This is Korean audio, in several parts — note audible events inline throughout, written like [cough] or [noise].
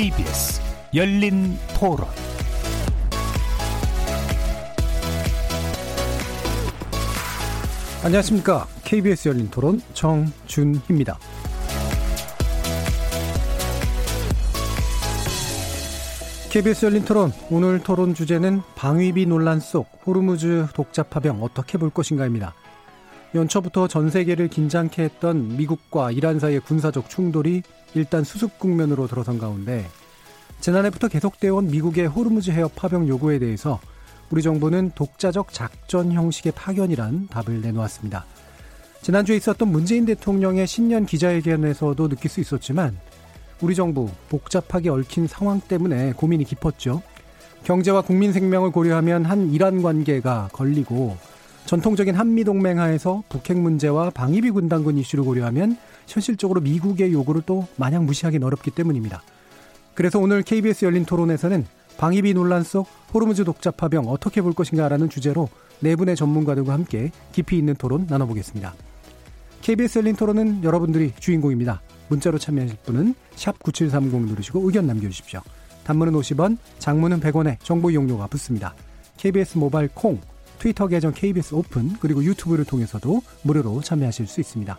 KBS 열린 토론 안녕하십니까. KBS 열린 토론 정준희입니다. KBS 열린 토론 오늘 토론 주제는 방위비 논란 속 호르무즈 독자 파병 어떻게 볼 것인가입니다. 연초부터 전 세계를 긴장케 했던 미국과 이란 사이의 군사적 충돌이 일단 수습 국면으로 들어선 가운데 지난해부터 계속되어 온 미국의 호르무즈 해협 파병 요구에 대해서 우리 정부는 독자적 작전 형식의 파견이란 답을 내놓았습니다. 지난주에 있었던 문재인 대통령의 신년 기자회견에서도 느낄 수 있었지만 우리 정부 복잡하게 얽힌 상황 때문에 고민이 깊었죠. 경제와 국민 생명을 고려하면 한 이란 관계가 걸리고 전통적인 한미 동맹 하에서 북핵 문제와 방위비 군단군 이슈를 고려하면 현실적으로 미국의 요구를 또 마냥 무시하기는 어렵기 때문입니다. 그래서 오늘 KBS 열린 토론에서는 방위비 논란 속 호르무즈 독자 파병 어떻게 볼 것인가라는 주제로 네 분의 전문가들과 함께 깊이 있는 토론 나눠보겠습니다. KBS 열린 토론은 여러분들이 주인공입니다. 문자로 참여하실 분은 9730 누르시고 의견 남겨주십시오. 단문은 50원, 장문은 100원의 정보 이용료가 붙습니다. KBS 모바일 콩, 트위터 계정 KBS 오픈, 그리고 유튜브를 통해서도 무료로 참여하실 수 있습니다.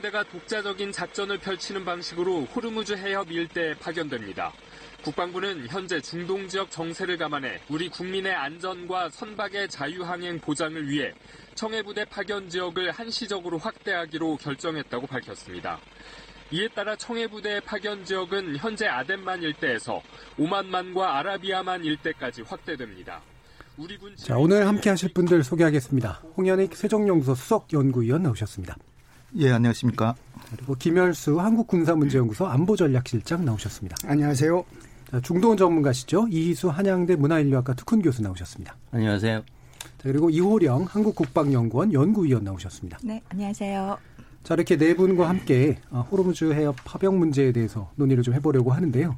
청해부대가 독자적인 작전을 펼치는 방식으로 호르무즈 해협 일대에 파견됩니다. 국방부는 현재 중동 지역 정세를 감안해 우리 국민의 안전과 선박의 자유항행 보장을 위해 청해부대 파견 지역을 한시적으로 확대하기로 결정했다고 밝혔습니다. 이에 따라 청해부대 파견 지역은 현재 아덴만 일대에서 오만만과 아라비아만 일대까지 확대됩니다. 우리 군 자, 오늘 함께 하실 분들 소개하겠습니다. 홍현익 세종연구소 수석 연구위원 나오셨습니다. 예, 안녕하십니까. 그리고 김열수 한국군사문제연구소 안보전략실장 나오셨습니다. 안녕하세요. 자, 중동 전문가시죠. 이희수 한양대 문화인류학과 특훈 교수 나오셨습니다. 안녕하세요. 자, 그리고 이호령 한국국방연구원 연구위원 나오셨습니다. 네, 안녕하세요. 자, 이렇게 네 분과 함께 어, 호르무즈 해협 파병 문제에 대해서 논의를 좀 해보려고 하는데요.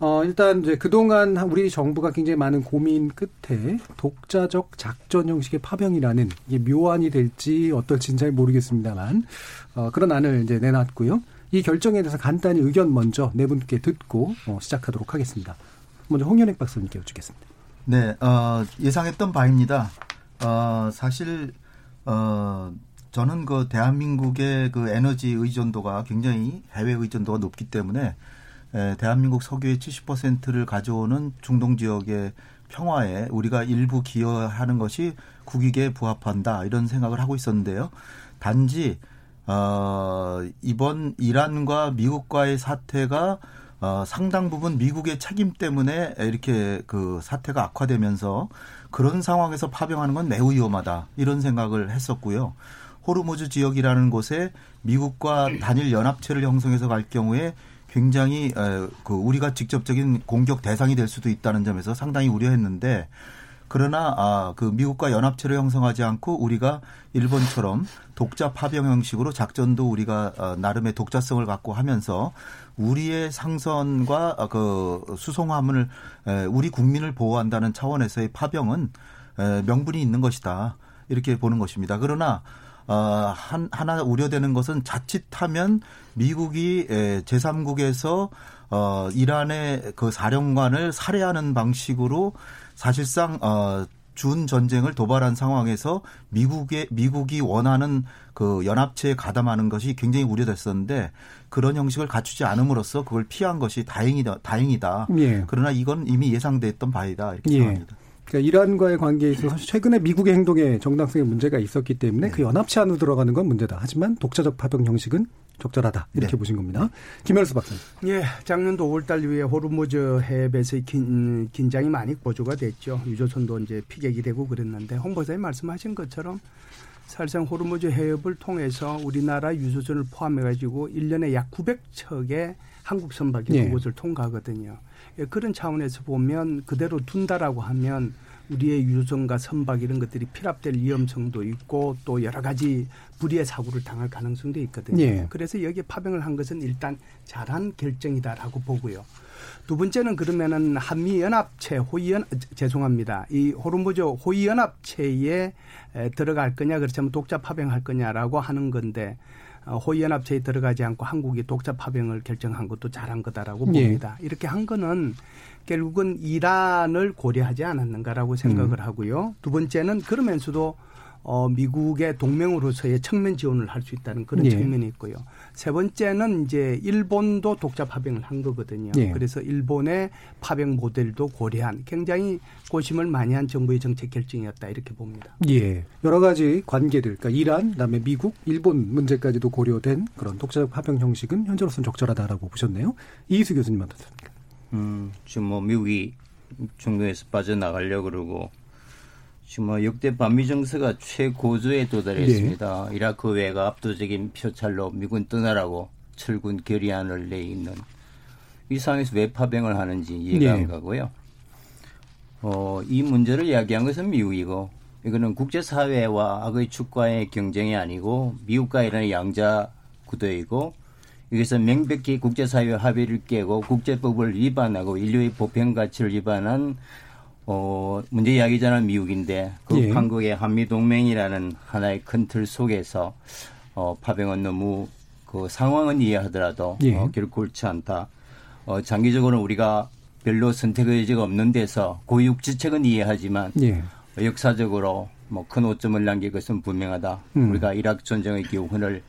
어, 일단 이제 그동안 우리 정부가 굉장히 많은 고민 끝에 독자적 작전 형식의 파병이라는 이게 묘안이 될지 어떨지 잘 모르겠습니다만, 어, 그런 안을 이제 내놨고요. 이 결정에 대해서 간단히 의견 먼저 네 분께 듣고 어, 시작하도록 하겠습니다. 먼저 홍현익 박사님께 여쭙겠습니다. 네, 어, 예상했던 바입니다. 어, 사실 어, 저는 그 대한민국의 그 에너지 의존도가 굉장히 해외 의존도가 높기 때문에 에, 대한민국 석유의 70%를 가져오는 중동 지역의 평화에 우리가 일부 기여하는 것이 국익에 부합한다 이런 생각을 하고 있었는데요. 단지 어, 이번 이란과 미국과의 사태가 어, 상당 부분 미국의 책임 때문에 이렇게 그 사태가 악화되면서 그런 상황에서 파병하는 건 매우 위험하다 이런 생각을 했었고요. 호르무즈 지역이라는 곳에 미국과 단일 연합체를 형성해서 갈 경우에 굉장히 그 우리가 직접적인 공격 대상이 될 수도 있다는 점에서 상당히 우려했는데 그러나 아, 그 미국과 연합체를 형성하지 않고 우리가 일본처럼 독자 파병 형식으로 작전도 우리가 어, 나름의 독자성을 갖고 하면서 우리의 상선과 어, 그 수송함을 에, 우리 국민을 보호한다는 차원에서의 파병은 에, 명분이 있는 것이다 이렇게 보는 것입니다. 그러나 어, 한, 하나 우려되는 것은 자칫하면 미국이 제3국에서 어, 이란의 그 사령관을 살해하는 방식으로 사실상 어, 준 전쟁을 도발한 상황에서 미국의 미국이 원하는 그 연합체에 가담하는 것이 굉장히 우려됐었는데 그런 형식을 갖추지 않음으로써 그걸 피한 것이 다행이다 다행이다. 예. 그러나 이건 이미 예상됐던 바이다 이렇게 예. 생각합니다. 그러니까 이란과의 관계에 있어서 최근에 미국의 행동에 정당성에 문제가 있었기 때문에 네. 그 연합체 안으로 들어가는 건 문제다. 하지만 독자적 파병 형식은 적절하다. 이렇게 네. 보신 겁니다. 김현수 박사님. 예, 작년도 5월달 이후에 호르무즈 해협에서의 긴, 긴장이 많이 고조가 됐죠. 유조선도 이제 피격이 되고 그랬는데 홍 박사님 말씀하신 것처럼 사실상 호르무즈 해협을 통해서 우리나라 유조선을 포함해 가지고 1년에 약 900척의 한국 선박이 예. 그곳을 통과하거든요. 예, 그런 차원에서 보면 그대로 둔다라고 하면 우리의 유조선과 선박 이런 것들이 필압될 위험성도 있고 또 여러 가지 불의의 사고를 당할 가능성도 있거든요. 예. 그래서 여기에 파병을 한 것은 일단 잘한 결정이다라고 보고요. 두 번째는 그러면은 한미 연합체 호위연 죄송합니다. 이 호르무즈 호위 연합체에 에, 들어갈 거냐 그렇지만 독자 파병할 거냐라고 하는 건데 어, 호위 연합체에 들어가지 않고 한국이 독자 파병을 결정한 것도 잘한 거다라고 예. 봅니다. 이렇게 한 거는 결국은 이란을 고려하지 않았는가라고 생각을 하고요. 두 번째는 그러면서도 어, 미국의 동맹으로서의 측면 지원을 할 수 있다는 그런 예. 측면이 있고요. 세 번째는 이제 일본도 독자 파병을 한 거거든요. 예. 그래서 일본의 파병 모델도 고려한 굉장히 고심을 많이 한 정부의 정책 결정이었다 이렇게 봅니다. 예. 여러 가지 관계들, 그러니까 이란, 그다음에 미국, 일본 문제까지도 고려된 그런 독자적 파병 형식은 현재로서는 적절하다라고 보셨네요. 이희수 교수님 어떻습니까? 음, 지금 뭐 미국이 중동에서 빠져나가려고 그러고 지금 뭐 역대 반미 정세가 최고조에 도달했습니다. 이라크 외가 압도적인 표찰로 미군 떠나라고 철군 결의안을 내 있는 이 상황에서 왜 파병을 하는지 이해가 예. 안 가고요. 어, 이 문제를 이야기한 것은 미국이고 이거는 국제사회와 악의 축과의 경쟁이 아니고 미국과 이란의 양자 구도이고 여기서 명백히 국제사회 합의를 깨고 국제법을 위반하고 인류의 보편 가치를 위반한 어, 문제 이야기자는 미국인데 그 예. 한국의 한미 동맹이라는 하나의 큰 틀 속에서 어, 파병은 너무 그 상황은 이해하더라도 예. 어, 결코 옳지 않다. 어, 장기적으로 우리가 별로 선택의 여지가 없는 데서 고육지책은 이해하지만 예. 역사적으로 뭐 큰 오점을 남길 것은 분명하다. 음. 우리가 이라크 전쟁의 교훈을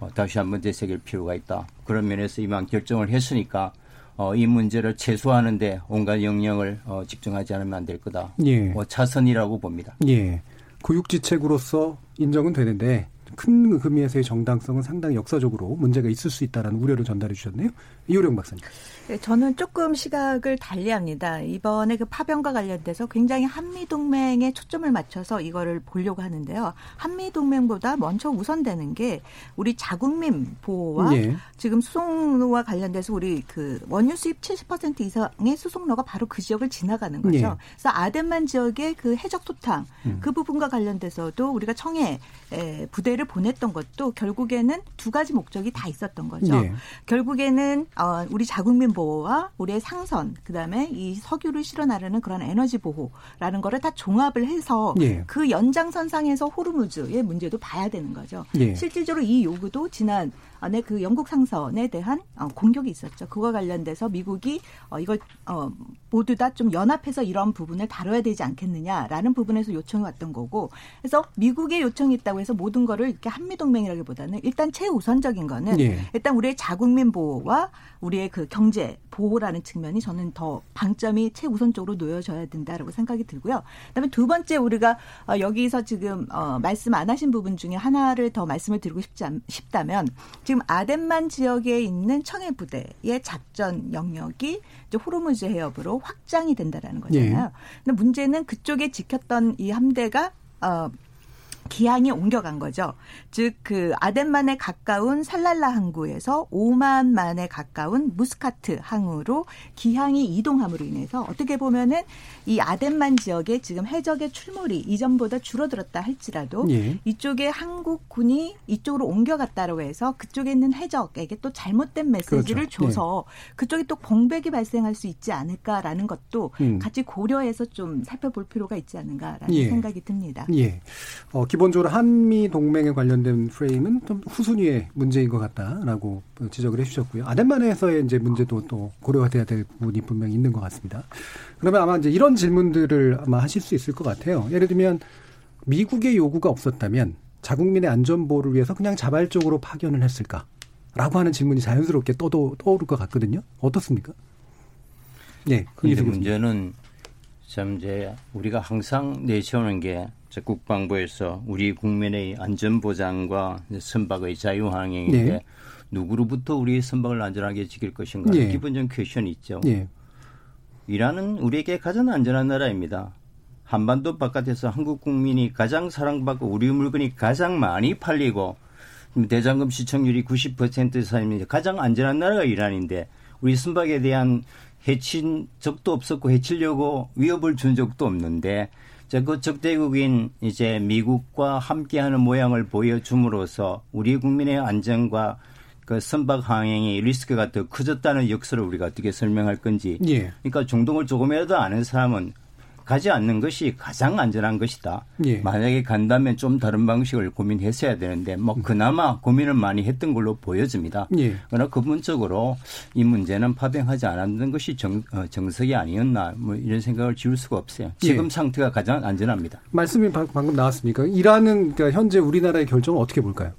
어, 다시 한번 되새길 필요가 있다. 그런 면에서 이만 결정을 했으니까 어, 이 문제를 최소화하는데 온갖 영역을 어, 집중하지 않으면 안 될 거다. 예. 어, 차선이라고 봅니다. 예. 고육지책으로서 인정은 되는데 큰 의미에서의 정당성은 상당히 역사적으로 문제가 있을 수 있다라는 우려를 전달해 주셨네요. 이호령 박사님. 네, 저는 조금 시각을 달리합니다. 이번에 그 파병과 관련돼서 굉장히 한미 동맹에 초점을 맞춰서 이거를 보려고 하는데요. 한미 동맹보다 먼저 우선되는 게 우리 자국민 보호와 예. 지금 수송로와 관련돼서 우리 그 원유 수입 70% 이상의 수송로가 바로 그 지역을 지나가는 거죠. 예. 그래서 아덴만 지역의 그 해적 토탕 음. 그 부분과 관련돼서도 우리가 청해 에, 부대를 보냈던 것도 결국에는 두 가지 목적이 다 있었던 거죠. 예. 결국에는 어, 우리 자국민 보호와 우리의 상선 그다음에 이 석유를 실어 나르는 그런 에너지 보호라는 거를 다 종합을 해서 예. 그 연장선상에서 호르무즈의 문제도 봐야 되는 거죠. 예. 실질적으로 이 요구도 지난 안에 그 영국 상선에 대한 어, 공격이 있었죠. 그와 관련돼서 미국이 어, 이걸 어, 모두 다 좀 연합해서 이런 부분을 다뤄야 되지 않겠느냐라는 부분에서 요청이 왔던 거고. 그래서 미국의 요청이 있다고 해서 모든 거를 이렇게 한미 동맹이라기보다는 일단 최우선적인 거는 예. 일단 우리의 자국민 보호와 우리의 그 경제 보호라는 측면이 저는 더 방점이 최우선적으로 놓여져야 된다라고 생각이 들고요. 그다음에 두 번째 우리가 어, 여기서 지금 어, 말씀 안 하신 부분 중에 하나를 더 말씀을 드리고 싶지 않, 싶다면 지금 아덴만 지역에 있는 청해 부대의 작전 영역이 이제 호르무즈 해협으로 확장이 된다라는 거잖아요. 근데 문제는 그쪽에 지켰던 이 함대가 어 기항이 옮겨간 거죠. 즉 그 아덴만에 가까운 살랄라 항구에서 오만 만에 가까운 무스카트 항으로 기항이 이동함으로 인해서 어떻게 보면은 이 아덴만 지역에 지금 해적의 출몰이 이전보다 줄어들었다 할지라도 예. 이쪽에 한국 군이 이쪽으로 옮겨갔다고 해서 그쪽에 있는 해적에게 또 잘못된 메시지를 그렇죠. 줘서 그쪽에 또 공백이 발생할 수 있지 않을까라는 것도 음. 같이 고려해서 좀 살펴볼 필요가 있지 않은가라는 예. 생각이 듭니다. 예. 어, 기본적으로 한미 동맹에 관련된 프레임은 좀 후순위의 문제인 것 같다라고 지적을 해주셨고요. 아덴만에서의 이제 문제도 또 고려해야 될 부분이 분명히 있는 것 같습니다. 그러면 아마 이제 이런 질문들을 아마 하실 수 있을 것 같아요. 예를 들면 미국의 요구가 없었다면 자국민의 안전보호를 위해서 그냥 자발적으로 파견을 했을까? 라고 하는 질문이 자연스럽게 떠도, 떠오를 것 같거든요. 어떻습니까? 예. 근데 이승규 교수님. 문제는 참 이제 우리가 항상 내세우는 게 국방부에서 우리 국민의 안전 보장과 이제 선박의 자유 항행인데 네. 누구로부터 우리 선박을 안전하게 지킬 것인가 예. 기본적인 퀘션이 있죠. 예. 이란은 우리에게 가장 안전한 나라입니다. 한반도 바깥에서 한국 국민이 가장 사랑받고 우리 물건이 가장 많이 팔리고 대장금 시청률이 90% 사이면 가장 안전한 나라가 이란인데 우리 선박에 대한 해친 적도 없었고 해치려고 위협을 준 적도 없는데 그 적대국인 이제 미국과 함께하는 모양을 보여줌으로써 우리 국민의 안전과 그 선박 항행의 리스크가 더 커졌다는 역설을 우리가 어떻게 설명할 건지. 예. 그러니까 중동을 조금이라도 아는 사람은 가지 않는 것이 가장 안전한 것이다. 예. 만약에 간다면 좀 다른 방식을 고민했어야 되는데 뭐 그나마 고민을 많이 했던 걸로 보여집니다. 예. 그러나 근본적으로 이 문제는 파병하지 않았는 것이 정, 어, 정석이 아니었나 뭐 이런 생각을 지울 수가 없어요. 지금 예. 상태가 가장 안전합니다. 말씀이 방- 방금 나왔습니까? 이란은 그러니까 현재 우리나라의 결정을 어떻게 볼까요?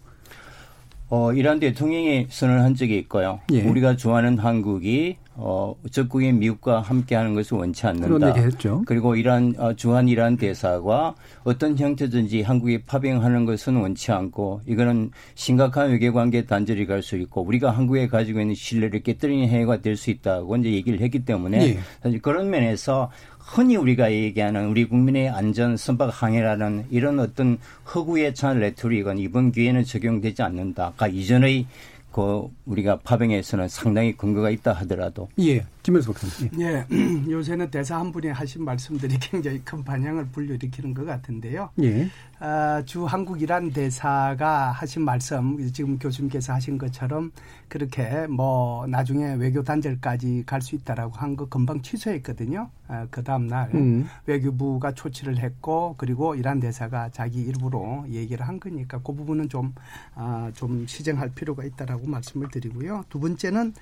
어, 이란 대통령이 선언한 적이 있고요. 예. 우리가 좋아하는 한국이 어, 적국인 미국과 함께하는 것을 원치 않는다. 그리고 이란 어, 주한 이란 대사가 어떤 형태든지 한국이 파병하는 것은 원치 않고 이거는 심각한 외교관계 단절이 갈 수 있고 우리가 한국에 가지고 있는 신뢰를 깨뜨리는 행위가 될 수 있다고 이제 얘기를 했기 때문에 예. 사실 그런 면에서 흔히 우리가 얘기하는 우리 국민의 안전 선박 항해라는 이런 어떤 허구에 찬 레토릭은 이번 기회는 적용되지 않는다. 그러니까 이전의 그 우리가 파병에서는 상당히 근거가 있다 하더라도 예. 김현수 박사님. 예. 예, [clears throat] 요새는 대사 한 분이 하신 말씀들이 굉장히 큰 반향을 불러일으키는 것 같은데요. 예. 아, 주 한국 이란 대사가 하신 말씀 지금 교수님께서 하신 것처럼 그렇게 뭐 나중에 외교 단절까지 갈 수 있다라고 한 거 금방 취소했거든요. 아, 그 다음 날 음. 외교부가 조치를 했고 그리고 이란 대사가 자기 일부로 얘기를 한 거니까 그 부분은 좀 아, 좀 시정할 필요가 있다라고 말씀을 드리고요. 두 번째는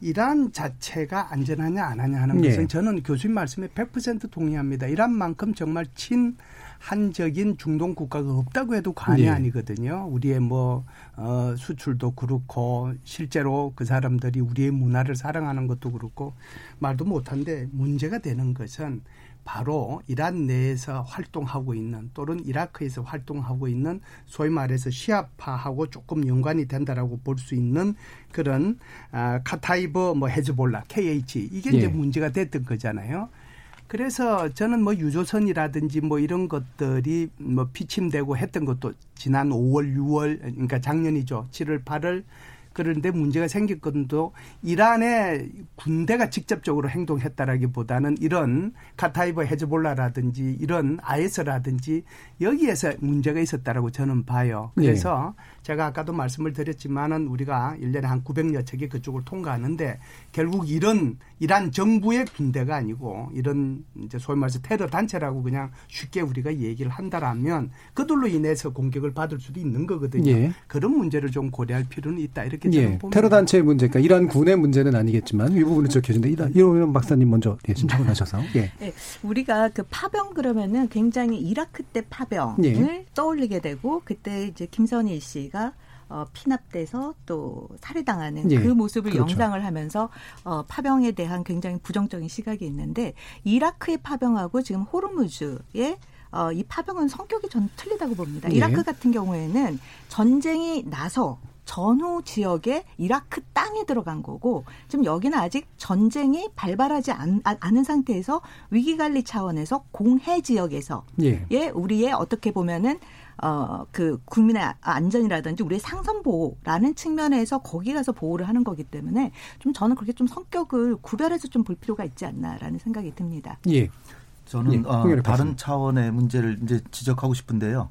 이란 자체가 안전하냐 안 하냐 하는 예. 것은 저는 교수님 말씀에 100% 동의합니다. 이란 만큼 정말 친 한적인 중동 국가가 없다고 해도 과언이 예. 아니거든요. 우리의 뭐 어, 수출도 그렇고 실제로 그 사람들이 우리의 문화를 사랑하는 것도 그렇고 말도 못한데 문제가 되는 것은 바로 이란 내에서 활동하고 있는 또는 이라크에서 활동하고 있는 소위 말해서 시아파하고 조금 연관이 된다라고 볼 수 있는 그런 아, 카타이버 뭐 헤즈볼라 KH 이게 예. 이제 문제가 됐던 거잖아요. 그래서 저는 뭐 유조선이라든지 뭐 이런 것들이 뭐 피침되고 했던 것도 지난 5월, 6월 그러니까 작년이죠. 7월, 8월 그런데 문제가 생겼건도 이란의 군대가 직접적으로 행동했다라기보다는 이런 카타이버 헤즈볼라라든지 이런 아이스라든지 여기에서 문제가 있었다라고 저는 봐요. 그래서 제가 아까도 말씀을 드렸지만은 우리가 1년에 한 900여 척이 그쪽을 통과하는데 결국 이런 이란 정부의 군대가 아니고 이런 이제 소위 말해서 테러 단체라고 그냥 쉽게 우리가 얘기를 한다라면 그들로 인해서 공격을 받을 수도 있는 거거든요. 예. 그런 문제를 좀 고려할 필요는 있다 이렇게 예. 테러 단체의 문제, 그러니까 이란 군의 문제는 아니겠지만 이 부분은 적혀진다. 이런 박사님 먼저 예, 신청을 하셔서. 예. 네, 우리가 그 파병 그러면은 굉장히 이라크 때 파병을 예. 떠올리게 되고 그때 이제 김선일 씨가 어, 피납돼서 또 살해당하는 예, 그 모습을 그렇죠. 영상을 하면서 어, 파병에 대한 굉장히 부정적인 시각이 있는데 이라크의 파병하고 지금 호르무즈의 어, 이 파병은 성격이 전 틀리다고 봅니다. 예. 이라크 같은 경우에는 전쟁이 나서 전후 지역에 이라크 땅에 들어간 거고 지금 여기는 아직 전쟁이 발발하지 않, 아- 않은 상태에서 위기 관리 차원에서 공해 지역에서 예. 예 우리의 어떻게 보면은 어 그 국민의 아- 안전이라든지 우리의 상선 보호라는 측면에서 거기 가서 보호를 하는 거기 때문에 좀 저는 그렇게 좀 성격을 구별해서 좀 볼 필요가 있지 않나라는 생각이 듭니다. 예. 저는 예, 어, 다른. 차원의 문제를 이제 지적하고 싶은데요.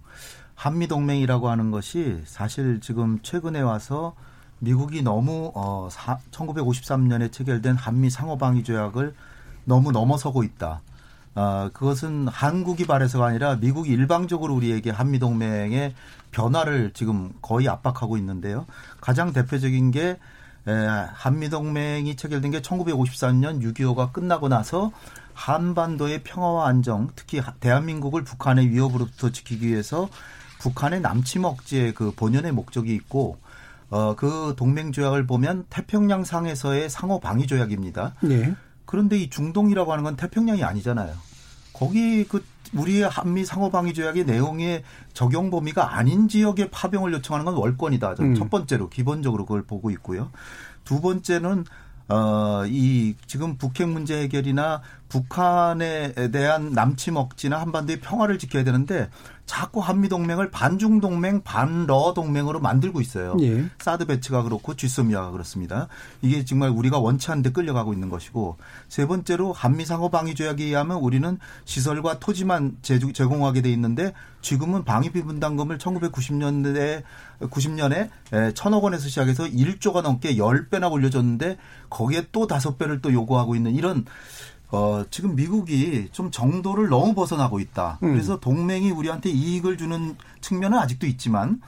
한미 동맹이라고 하는 것이 사실 지금 최근에 와서 미국이 너무 어, 사, 1953년에 체결된 한미 상호 방위 조약을 너무 넘어서고 있다. 어, 그것은 한국이 바래서가 아니라 미국이 일방적으로 우리에게 한미 동맹의 변화를 지금 거의 압박하고 있는데요. 가장 대표적인 게 에, 한미 동맹이 체결된 게 1953년 6.25가 끝나고 나서 한반도의 평화와 안정, 특히 하- 대한민국을 북한의 위협으로부터 지키기 위해서 북한의 남침 억제의 그 본연의 목적이 있고 어, 그 동맹 조약을 보면 태평양 상에서의 상호 방위 조약입니다. 예. 그런데 이 중동이라고 하는 건 태평양이 아니잖아요. 거기 그 우리의 한미 상호 방위 조약의 내용의 적용 범위가 아닌 지역에 파병을 요청하는 건 월권이다. 음. 첫 번째로 기본적으로 그걸 보고 있고요. 두 번째는 어, 이 지금 북핵 문제 해결이나 북한에 대한 남치 먹지나 한반도의 평화를 지켜야 되는데 자꾸 한미 동맹을 반중 동맹, 반러 동맹으로 만들고 있어요. 예. 사드 배치가 그렇고 쥐소미아가 그렇습니다. 이게 정말 우리가 원치 않는데 끌려가고 있는 것이고 세 번째로 한미 상호 방위 조약에 의하면 우리는 시설과 토지만 제공하게 돼 있는데 지금은 방위비 분담금을 1990년대 90년에 천억 원에서 시작해서 1조가 넘게 10배나 올려줬는데 거기에 또 다섯 배를 또 요구하고 있는 이런 어, 지금 미국이 좀 정도를 너무 벗어나고 있다. 음. 그래서 동맹이 우리한테 이익을 주는 측면은 아직도 있지만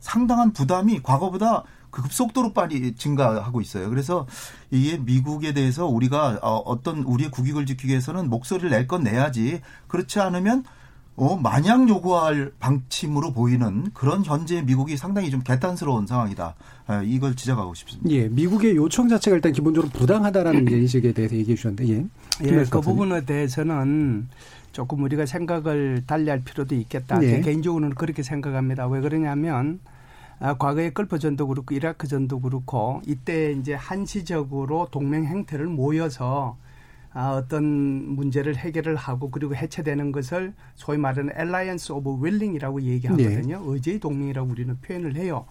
상당한 부담이 과거보다 급속도로 빨리 증가하고 있어요. 그래서 이게 미국에 대해서 우리가 어, 어떤 우리의 국익을 지키기 위해서는 목소리를 낼 건 내야지. 그렇지 않으면 어, 마냥 요구할 방침으로 보이는 그런 현재 미국이 상당히 좀 개탄스러운 상황이다. 예, 이걸 지적하고 싶습니다. 예, 미국의 요청 자체가 일단 기본적으로 부당하다라는 [clears throat] 인식에 대해서 얘기해 주셨는데, 예. 예, 그 부분에 대해서는 조금 우리가 생각을 달리할 필요도 있겠다. 예. 개인적으로는 그렇게 생각합니다. 왜 그러냐면 아, 과거의 걸프 전도 그렇고 이라크 전도 그렇고 이때 이제 한시적으로 동맹 행태를 모여서 아, 어떤 문제를 해결을 하고 그리고 해체되는 것을 소위 말하는 Alliance of Willing이라고 얘기하거든요. 네. 의제의 동맹이라고 우리는 표현을 해요.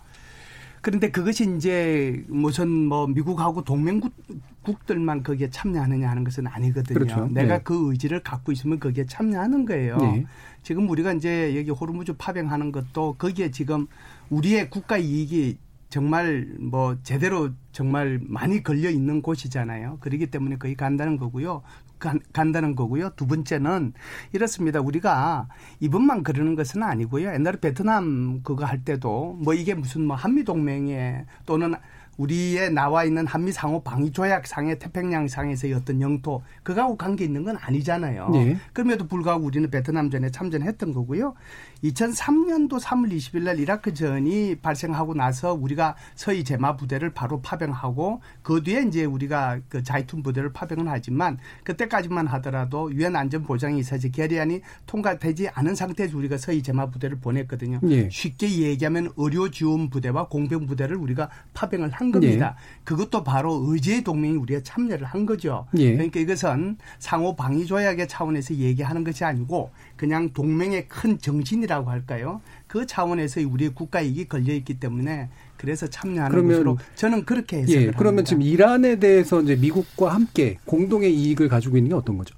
그런데 그것이 이제 무슨 뭐 미국하고 동맹국들만 거기에 참여하느냐 하는 것은 아니거든요. 그렇죠. 내가 네. 그 의지를 갖고 있으면 거기에 참여하는 거예요. 네. 지금 우리가 이제 여기 호르무즈 파병하는 것도 거기에 지금 우리의 국가 이익이 정말 뭐 제대로 정말 많이 걸려 있는 곳이잖아요. 그렇기 때문에 거의 간다는 거고요. 간, 간다는 거고요. 두 번째는 이렇습니다. 우리가 이번만 그러는 것은 아니고요. 옛날에 베트남 그거 할 때도 뭐 이게 무슨 뭐 한미 동맹에 또는 우리에 나와 있는 한미 상호 방위 조약 상의 태평양 상에서의 어떤 영토 그거하고 관계 있는 건 아니잖아요. 네. 그럼에도 불구하고 우리는 베트남 전에 참전했던 거고요. 2003년도 3월 20일 날 이라크 전이 발생하고 나서 우리가 서희 제마 부대를 바로 파병하고 그 뒤에 이제 우리가 그 자이툰 부대를 파병을 하지만 그때까지만 하더라도 유엔 안전 보장이 있어서 결의안이 통과되지 않은 상태에서 우리가 서희 제마 부대를 보냈거든요. 예. 쉽게 얘기하면 의료 지원 부대와 공병 부대를 우리가 파병을 한 겁니다. 예. 그것도 바로 의제의 동맹이 우리가 참여를 한 거죠. 예. 그러니까 이것은 상호 방위 조약의 차원에서 얘기하는 것이 아니고 그냥 동맹의 큰 정신이라고 할까요? 그 차원에서 우리의 국가 이익이 걸려 있기 때문에 그래서 참여하는 그러면, 것으로 저는 그렇게 해석을 예, 그러면 합니다. 지금 이란에 대해서 이제 미국과 함께 공동의 이익을 가지고 있는 게 어떤 거죠?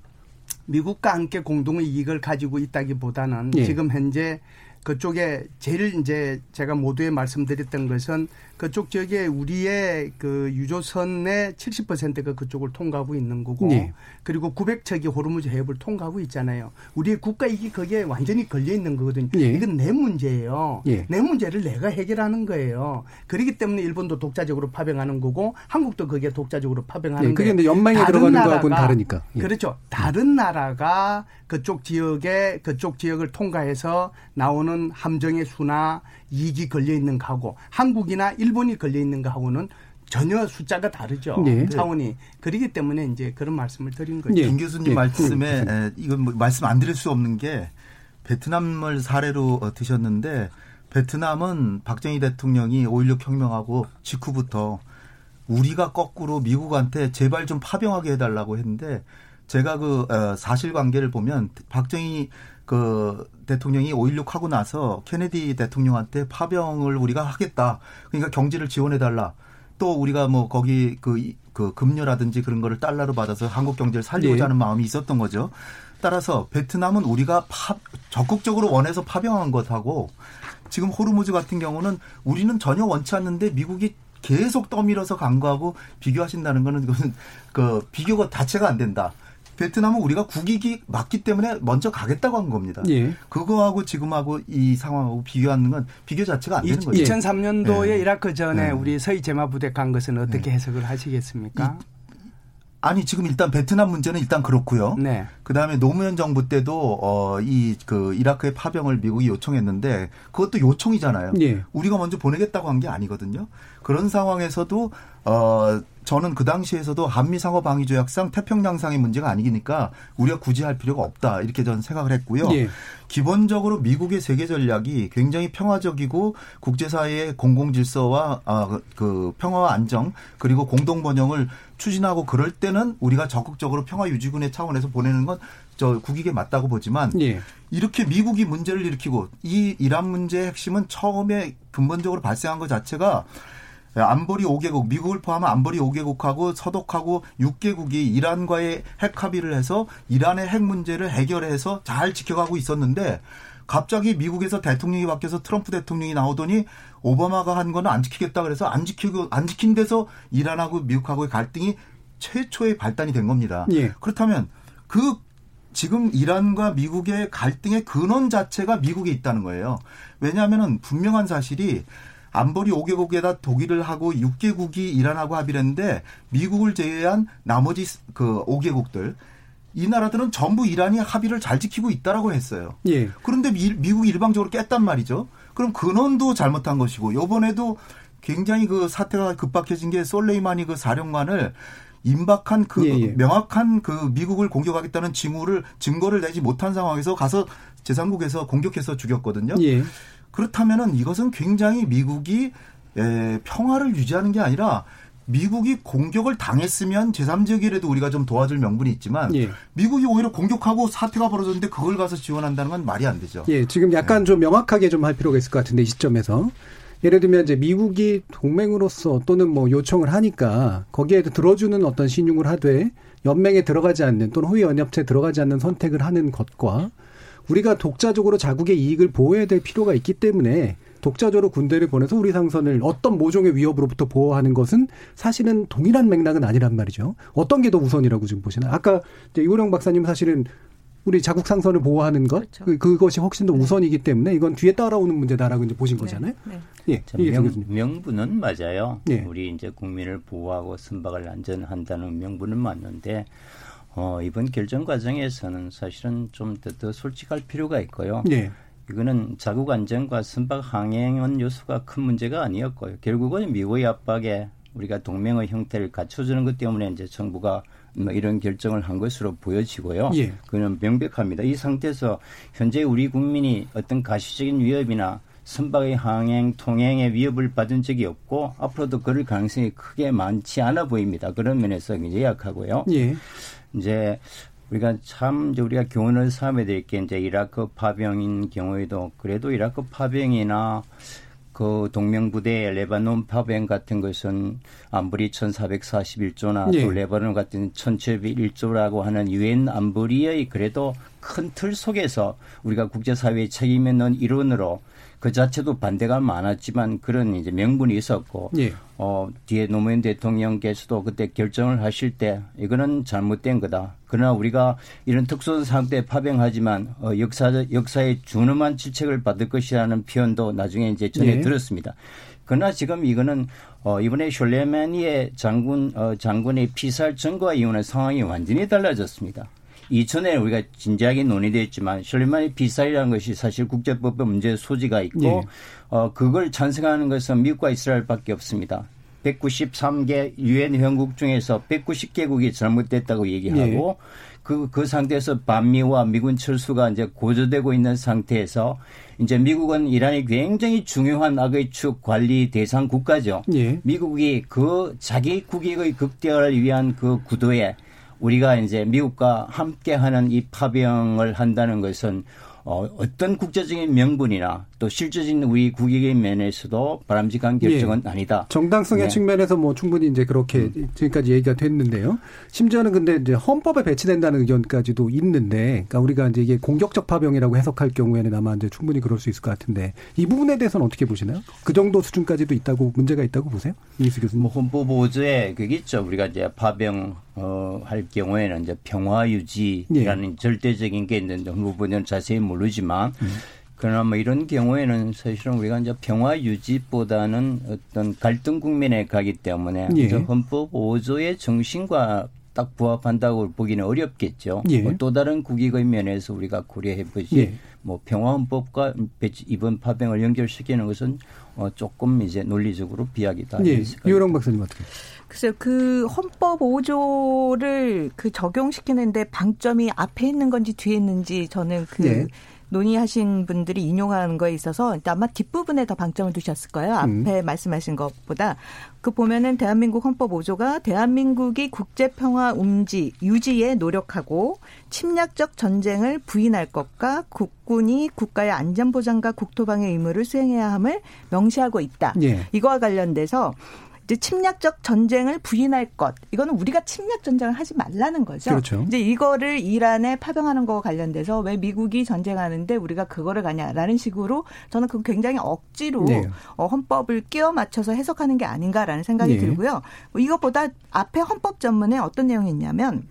미국과 함께 공동의 이익을 가지고 있다기보다는 예. 지금 현재 그쪽에 제일 이제 제가 모두에 말씀드렸던 것은 그쪽 지역에 우리의 그 유조선의 70%가 그쪽을 통과하고 있는 거고 네. 그리고 900척이 호르무즈 해협을 통과하고 있잖아요. 우리의 국가 이익이 거기에 완전히 걸려 있는 거거든요. 네. 이건 내 문제예요. 네. 내 문제를 내가 해결하는 거예요. 그렇기 때문에 일본도 독자적으로 파병하는 거고 한국도 거기에 독자적으로 파병하는 거예요. 그게 연맹에 들어가는 거하고는 다르니까. 예. 그렇죠. 다른 나라가 그쪽 지역에 그쪽 지역을 통과해서 나오는 함정의 수나 이익이 걸려 있는 거하고 한국이나 일본이 걸려 있는 거하고는 전혀 숫자가 다르죠. 네. 차원이. 그러기 때문에 이제 그런 말씀을 드린 거죠. 네. 김 교수님 네. 말씀에 네. 이건 뭐 말씀 안 드릴 수 없는 게 베트남을 사례로 어, 드셨는데 베트남은 박정희 대통령이 5.16 혁명하고 직후부터 우리가 거꾸로 미국한테 제발 좀 파병하게 해달라고 했는데 제가 그 어, 사실관계를 보면 박정희 그 대통령이 5.16 하고 나서 케네디 대통령한테 파병을 우리가 하겠다. 그러니까 경제를 지원해 달라. 또 우리가 뭐 거기 그, 그 금료라든지 그런 거를 달러로 받아서 한국 경제를 살리고자 네. 하는 마음이 있었던 거죠. 따라서 베트남은 우리가 파, 적극적으로 원해서 파병한 것하고 지금 호르무즈 같은 경우는 우리는 전혀 원치 않는데 미국이 계속 떠밀어서 간거하고 비교하신다는 거는 그것은 그 비교가 자체가 안 된다. 베트남은 우리가 국익이 맞기 때문에 먼저 가겠다고 한 겁니다. 예. 그거하고 지금하고 이 상황하고 비교하는 건 비교 자체가 안 되는 거죠. 2003년도에 예. 이라크 전에 예. 우리 서희 제마 부대 간 것은 어떻게 예. 해석을 하시겠습니까? 이, 아니 지금 일단 베트남 문제는 일단 그렇고요. 네. 그다음에 노무현 정부 때도 어 이 그 이라크의 파병을 미국이 요청했는데 그것도 요청이잖아요. 예. 우리가 먼저 보내겠다고 한 게 아니거든요. 그런 상황에서도 어 저는 그 당시에서도 한미 상호 방위 조약상 태평양상의 문제가 아니니까 우리가 굳이 할 필요가 없다 이렇게 저는 생각을 했고요. 예. 기본적으로 미국의 세계 전략이 굉장히 평화적이고 국제사회의 공공 질서와 아, 그 평화와 안정 그리고 공동 번영을 추진하고 그럴 때는 우리가 적극적으로 평화 유지군의 차원에서 보내는 건저 국익에 맞다고 보지만 예. 이렇게 미국이 문제를 일으키고 이 이란 문제의 핵심은 처음에 근본적으로 발생한 것 자체가 안보리 5개국, 미국을 포함한 안보리 5개국하고 서독하고 6개국이 이란과의 핵 합의를 해서 이란의 핵 문제를 해결해서 잘 지켜가고 있었는데 갑자기 미국에서 대통령이 바뀌어서 트럼프 대통령이 나오더니 오바마가 한 거는 안 지키겠다 그래서 안 지키고 안 지킨 데서 이란하고 미국하고의 갈등이 최초의 발단이 된 겁니다. 예. 그렇다면 그 지금 이란과 미국의 갈등의 근원 자체가 미국에 있다는 거예요. 왜냐하면은 분명한 사실이 안보리 5개국에다 독일을 하고 6개국이 이란하고 합의를 했는데 미국을 제외한 나머지 그 5개국들 이 나라들은 전부 이란이 합의를 잘 지키고 있다라고 했어요. 예. 그런데 미, 미국이 일방적으로 깼단 말이죠. 그럼 근원도 잘못한 것이고 요번에도 굉장히 그 사태가 급박해진 게 솔레이마니 그 사령관을 임박한 그 예, 예. 명확한 그 미국을 공격하겠다는 징후를 증거를 내지 못한 상황에서 가서 제3국에서 공격해서 죽였거든요. 예. 그렇다면은 이것은 굉장히 미국이 에, 평화를 유지하는 게 아니라 미국이 공격을 당했으면 제3지역이라도 우리가 좀 도와줄 명분이 있지만 예. 미국이 오히려 공격하고 사태가 벌어졌는데 그걸 가서 지원한다는 건 말이 안 되죠. 예, 지금 약간 좀 명확하게 좀 할 필요가 있을 것 같은데 이 시점에서 예를 들면 이제 미국이 동맹으로서 또는 뭐 요청을 하니까 거기에 들어주는 어떤 신용을 하되 연맹에 들어가지 않는 또는 호위 연합체에 들어가지 않는 선택을 하는 것과 우리가 독자적으로 자국의 이익을 보호해야 될 필요가 있기 때문에 독자적으로 군대를 보내서 우리 상선을 어떤 모종의 위협으로부터 보호하는 것은 사실은 동일한 맥락은 아니란 말이죠. 어떤 게 더 우선이라고 지금 보시나요? 아까 이제 이호령 박사님 사실은 우리 자국 상선을 보호하는 것 그렇죠. 그, 그것이 훨씬 더 우선이기 때문에 이건 뒤에 따라오는 문제다라고 이제 보신 거잖아요. 네. 예, 자, 이게 명. 명분은 맞아요. 예. 우리 이제 국민을 보호하고 선박을 안전한다는 명분은 맞는데 어, 이번 결정 과정에서는 사실은 좀더 더 솔직할 필요가 있고요. 예, 이거는 자국 안전과 선박 항행은 요소가 큰 문제가 아니었고요. 결국은 미국의 압박에 우리가 동맹의 형태를 갖춰주는 것 때문에 이제 정부가 뭐 이런 결정을 한 것으로 보여지고요. 예. 그는 명백합니다. 이 상태에서 현재 우리 국민이 어떤 가시적인 위협이나 선박의 항행, 통행의 위협을 받은 적이 없고 앞으로도 그럴 가능성이 크게 많지 않아 보입니다. 그런 면에서 굉장히 약하고요. 예, 이제 우리가 참 우리가 교훈을 삼아야 될 게 이제 이라크 파병인 경우에도 그래도 이라크 파병이나 그 동명부대 레바논 파병 같은 것은 안보리 1441조나 예. 또 레바논 같은 1701조라고 하는 유엔 안보리의 그래도 큰 틀 속에서 우리가 국제사회의 책임 있는 일원으로 그 자체도 반대가 많았지만 그런 이제 명분이 있었고 예. 어, 뒤에 노무현 대통령께서도 그때 결정을 하실 때 이거는 잘못된 거다. 그러나 우리가 이런 특수한 상태에 파병하지만 어, 역사 역사에 준엄한 질책을 받을 것이라는 표현도 나중에 이제 전해 예. 들었습니다. 그러나 지금 이거는 어, 이번에 슐레마니의 장군 어, 장군의 피살 전과 이후는 상황이 완전히 달라졌습니다. 이전에 우리가 진지하게 논의됐지만 슐레마니 피살이라는 것이 사실 국제법의 문제 소지가 있고 예. 어, 그걸 찬성하는 것은 미국과 이스라엘밖에 없습니다. 193개 유엔 회원국 중에서 190개국이 잘못됐다고 얘기하고 그, 그 상태에서 반미와 미군 철수가 이제 고조되고 있는 상태에서 이제 미국은 이란이 굉장히 중요한 악의 축 관리 대상 국가죠. 예. 미국이 그 자기 국익의 극대화를 위한 그 구도에 우리가 이제 미국과 함께하는 이 파병을 한다는 것은 어, 어떤 국제적인 명분이나 또 실질적인 우리 국익의 면에서도 바람직한 결정은 아니다. 정당성의 네. 측면에서 뭐 충분히 이제 그렇게 지금까지 얘기가 됐는데요. 심지어는 근데 이제 헌법에 배치된다는 의견까지도 있는데, 그러니까 우리가 이제 이게 공격적 파병이라고 해석할 경우에는 아마 이제 충분히 그럴 수 있을 것 같은데 이 부분에 대해서는 어떻게 보시나요? 그 정도 수준까지도 있다고 문제가 있다고 보세요, 이수 교수님? 뭐 헌법 보조에 그게 있죠. 우리가 이제 파병 어, 할 경우에는 이제 평화 유지라는 절대적인 게 있는데 헌법 보조는 자세히 모르지만 그러나 뭐 이런 경우에는 사실은 우리가 이제 평화 유지보다는 어떤 갈등 국면에 가기 때문에 예. 헌법 5조의 정신과 딱 부합한다고 보기는 어렵겠죠. 예. 뭐 또 다른 국익의 면에서 우리가 고려해 보지. 예. 뭐 평화 헌법과 이번 파병을 연결시키는 것은 어 조금 이제 논리적으로 비약이다. 예. 유영 박사님 어떻게? 글쎄요, 그 헌법 5조를 그 적용시키는데 방점이 앞에 있는 건지 뒤에 있는지 저는 그 네. 논의하신 분들이 인용하는 거에 있어서 아마 뒷부분에 더 방점을 두셨을 거예요. 앞에 음. 말씀하신 것보다. 그 보면은 대한민국 헌법 5조가 대한민국이 국제 평화 움지, 유지에 노력하고 침략적 전쟁을 부인할 것과 국군이 국가의 안전 보장과 국토방의 의무를 수행해야 함을 명시하고 있다. 예. 이거와 관련돼서 이제 침략적 전쟁을 부인할 것. 이거는 우리가 침략 전쟁을 하지 말라는 거죠. 그렇죠. 이제 이거를 이란에 파병하는 거와 관련돼서 왜 미국이 전쟁하는데 우리가 그거를 가냐라는 식으로 저는 그 굉장히 억지로 네. 어, 헌법을 끼워 맞춰서 해석하는 게 아닌가라는 생각이 네. 들고요. 뭐 이것보다 앞에 헌법 전문에 어떤 내용이 있냐면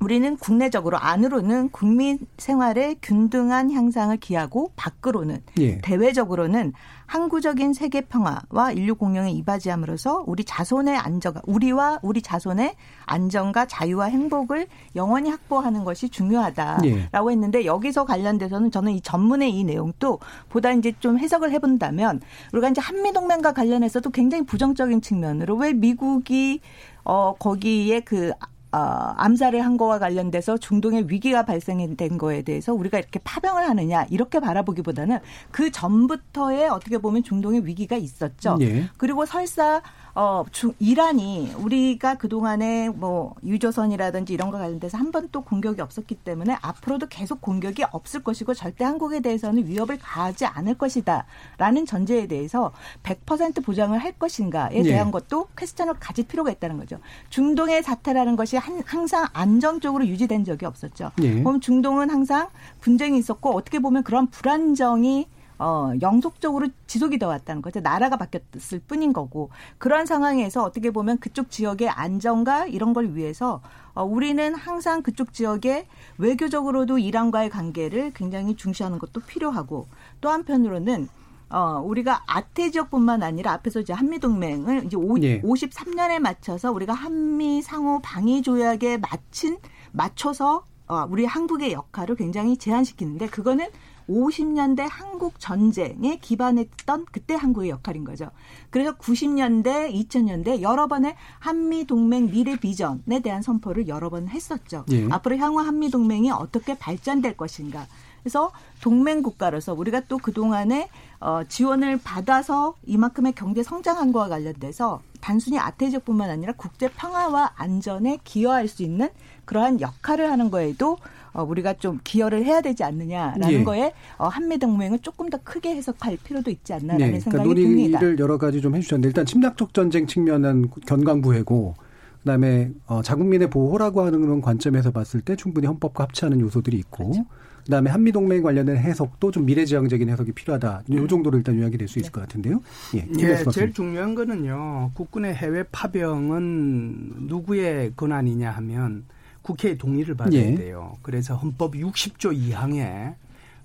우리는 국내적으로 안으로는 국민 생활의 균등한 향상을 기하고 밖으로는 예. 대외적으로는 항구적인 세계 평화와 인류 공영에 이바지함으로써 우리 자손의 안정과 우리와 우리 자손의 안정과 자유와 행복을 영원히 확보하는 것이 중요하다라고 예. 했는데 여기서 관련돼서는 저는 이 전문의 이 내용도 보다 이제 좀 해석을 해본다면 우리가 이제 한미 동맹과 관련해서도 굉장히 부정적인 측면으로 왜 미국이 어 거기에 그 어, 암살을 한 거와 관련돼서 중동에 위기가 발생된 거에 대해서 우리가 이렇게 파병을 하느냐 이렇게 바라보기보다는 그 전부터의 어떻게 보면 중동에 위기가 있었죠. 예. 그리고 설사 어, 주, 이란이 우리가 그동안에 뭐 유조선이라든지 이런 거 관련돼서 한 번 또 공격이 없었기 때문에 앞으로도 계속 공격이 없을 것이고 절대 한국에 대해서는 위협을 가하지 않을 것이다. 라는 전제에 대해서 100% 보장을 할 것인가에 예. 대한 것도 퀘스천을 가질 필요가 있다는 거죠. 중동의 사태라는 것이 한, 항상 안정적으로 유지된 적이 없었죠. 예. 그럼 중동은 항상 분쟁이 있었고 어떻게 보면 그런 불안정이 어, 영속적으로 지속이 돼 왔다는 거죠. 나라가 바뀌었을 뿐인 거고. 그런 상황에서 어떻게 보면 그쪽 지역의 안정과 이런 걸 위해서 어, 우리는 항상 그쪽 지역에 외교적으로도 이란과의 관계를 굉장히 중시하는 것도 필요하고 또 한편으로는 어, 우리가 아태 지역뿐만 아니라 앞에서 이제 한미동맹을 이제 오, 예. 53년에 맞춰서 우리가 한미 상호 방위 조약에 맞춘, 맞춰서 어, 우리 한국의 역할을 굉장히 제한시키는데 그거는 50년대 한국 전쟁에 기반했던 그때 한국의 역할인 거죠. 그래서 90년대, 2000년대 여러 번의 한미 동맹 미래 비전에 대한 선포를 여러 번 했었죠. 예. 앞으로 향후 한미 동맹이 어떻게 발전될 것인가. 그래서 동맹 국가로서 우리가 또 그동안에 어, 지원을 받아서 이만큼의 경제 성장한 거와 관련돼서 단순히 아태지역뿐만 아니라 국제 평화와 안전에 기여할 수 있는 그러한 역할을 하는 거에도 어, 우리가 좀 기여를 해야 되지 않느냐라는 예. 거에 어, 한미 동맹을 조금 더 크게 해석할 필요도 있지 않나라는 네, 그러니까 생각이 듭니다. 논의를 여러 가지 좀 해주셨는데 일단 침략적 전쟁 측면은 견강부회고 그다음에 어, 자국민의 보호라고 하는 그런 관점에서 봤을 때 충분히 헌법과 합치하는 요소들이 있고 그렇죠. 그다음에 한미 동맹 관련된 해석도 좀 미래지향적인 해석이 필요하다. 이 음. 정도로 일단 요약이 될수 네. 있을 것 같은데요. 예, 예. 제일 중요한 거는요. 국군의 해외 파병은 누구의 권한이냐 하면 국회의 동의를 받아야 예. 돼요. 그래서 헌법 60조 2항에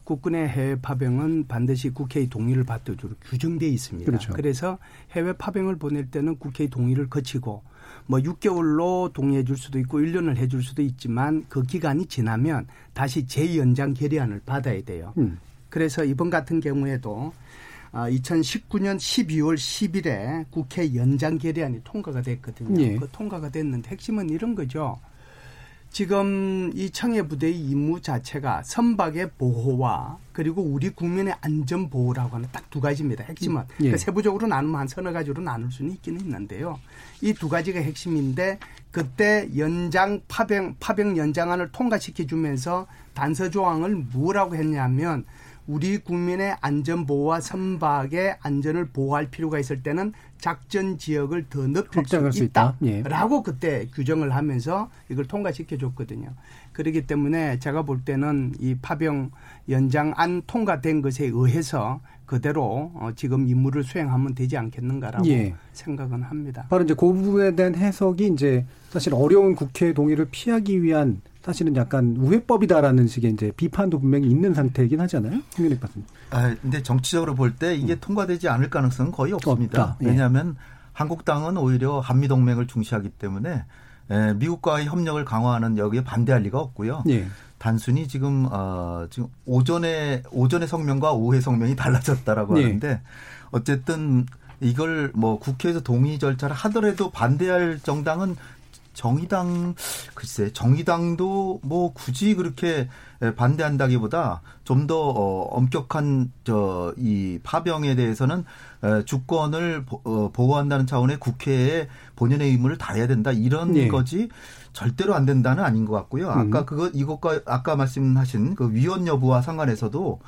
국군의 해외 파병은 반드시 국회의 동의를 받도록 규정돼 있습니다. 그렇죠. 그래서 해외 파병을 보낼 때는 국회의 동의를 거치고 뭐 6개월로 동의해 줄 수도 있고 1년을 해 줄 수도 있지만 그 기간이 지나면 다시 재연장 결의안을 받아야 돼요. 음. 그래서 이번 같은 경우에도 아, 2019년 12월 10일에 국회 연장 결의안이 통과가 됐거든요. 예. 그 통과가 됐는데 핵심은 이런 거죠. 지금 이 청해 부대의 임무 자체가 선박의 보호와 그리고 우리 국민의 안전 보호라고 하는 딱 두 가지입니다. 핵심은 예. 그러니까 세부적으로 나누면 한 서너 가지로 나눌 수는 있기는 있는데요. 이 두 가지가 핵심인데 그때 연장 파병 파병 연장안을 통과시켜 주면서 단서 조항을 뭐라고 했냐면 우리 국민의 안전 보호와 선박의 안전을 보호할 필요가 있을 때는 작전 지역을 더 넓힐 수 수 있다. 예. 있다라고 그때 규정을 하면서 이걸 통과시켜 줬거든요. 그렇기 때문에 제가 볼 때는 이 파병 연장안 통과된 것에 의해서 그대로 어, 지금 임무를 수행하면 되지 않겠는가라고 예. 생각은 합니다. 바로 이제 그 부분에 대한 해석이 이제 사실 어려운 국회 동의를 피하기 위한 사실은 약간 우회법이다라는 식의 이제 비판도 분명히 있는 상태이긴 하잖아요. 홍윤익 박사님. 아, 근데 정치적으로 볼 때 이게 통과되지 않을 가능성은 거의 없습니다. 음. 없다. 예. 왜냐하면 한국당은 오히려 한미 동맹을 중시하기 때문에 에, 미국과의 협력을 강화하는 여기에 반대할 리가 없고요. 예. 단순히 지금 어 지금 오전에 오전의 성명과 오후의 성명이 달라졌다라고 예. 하는데 어쨌든 이걸 뭐 국회에서 동의 절차를 하더라도 반대할 정당은 정의당 글쎄 정의당도 뭐 굳이 그렇게 반대한다기보다 좀더 어, 엄격한 저 이 파병에 대해서는 에, 주권을 보, 어, 보호한다는 차원의 국회에 본연의 의무를 다해야 된다 이런 예. 거지 절대로 안 된다는 아닌 것 같고요. 아까 음. 그거 이것과 아까 말씀하신 그 위헌 여부와 상관해서도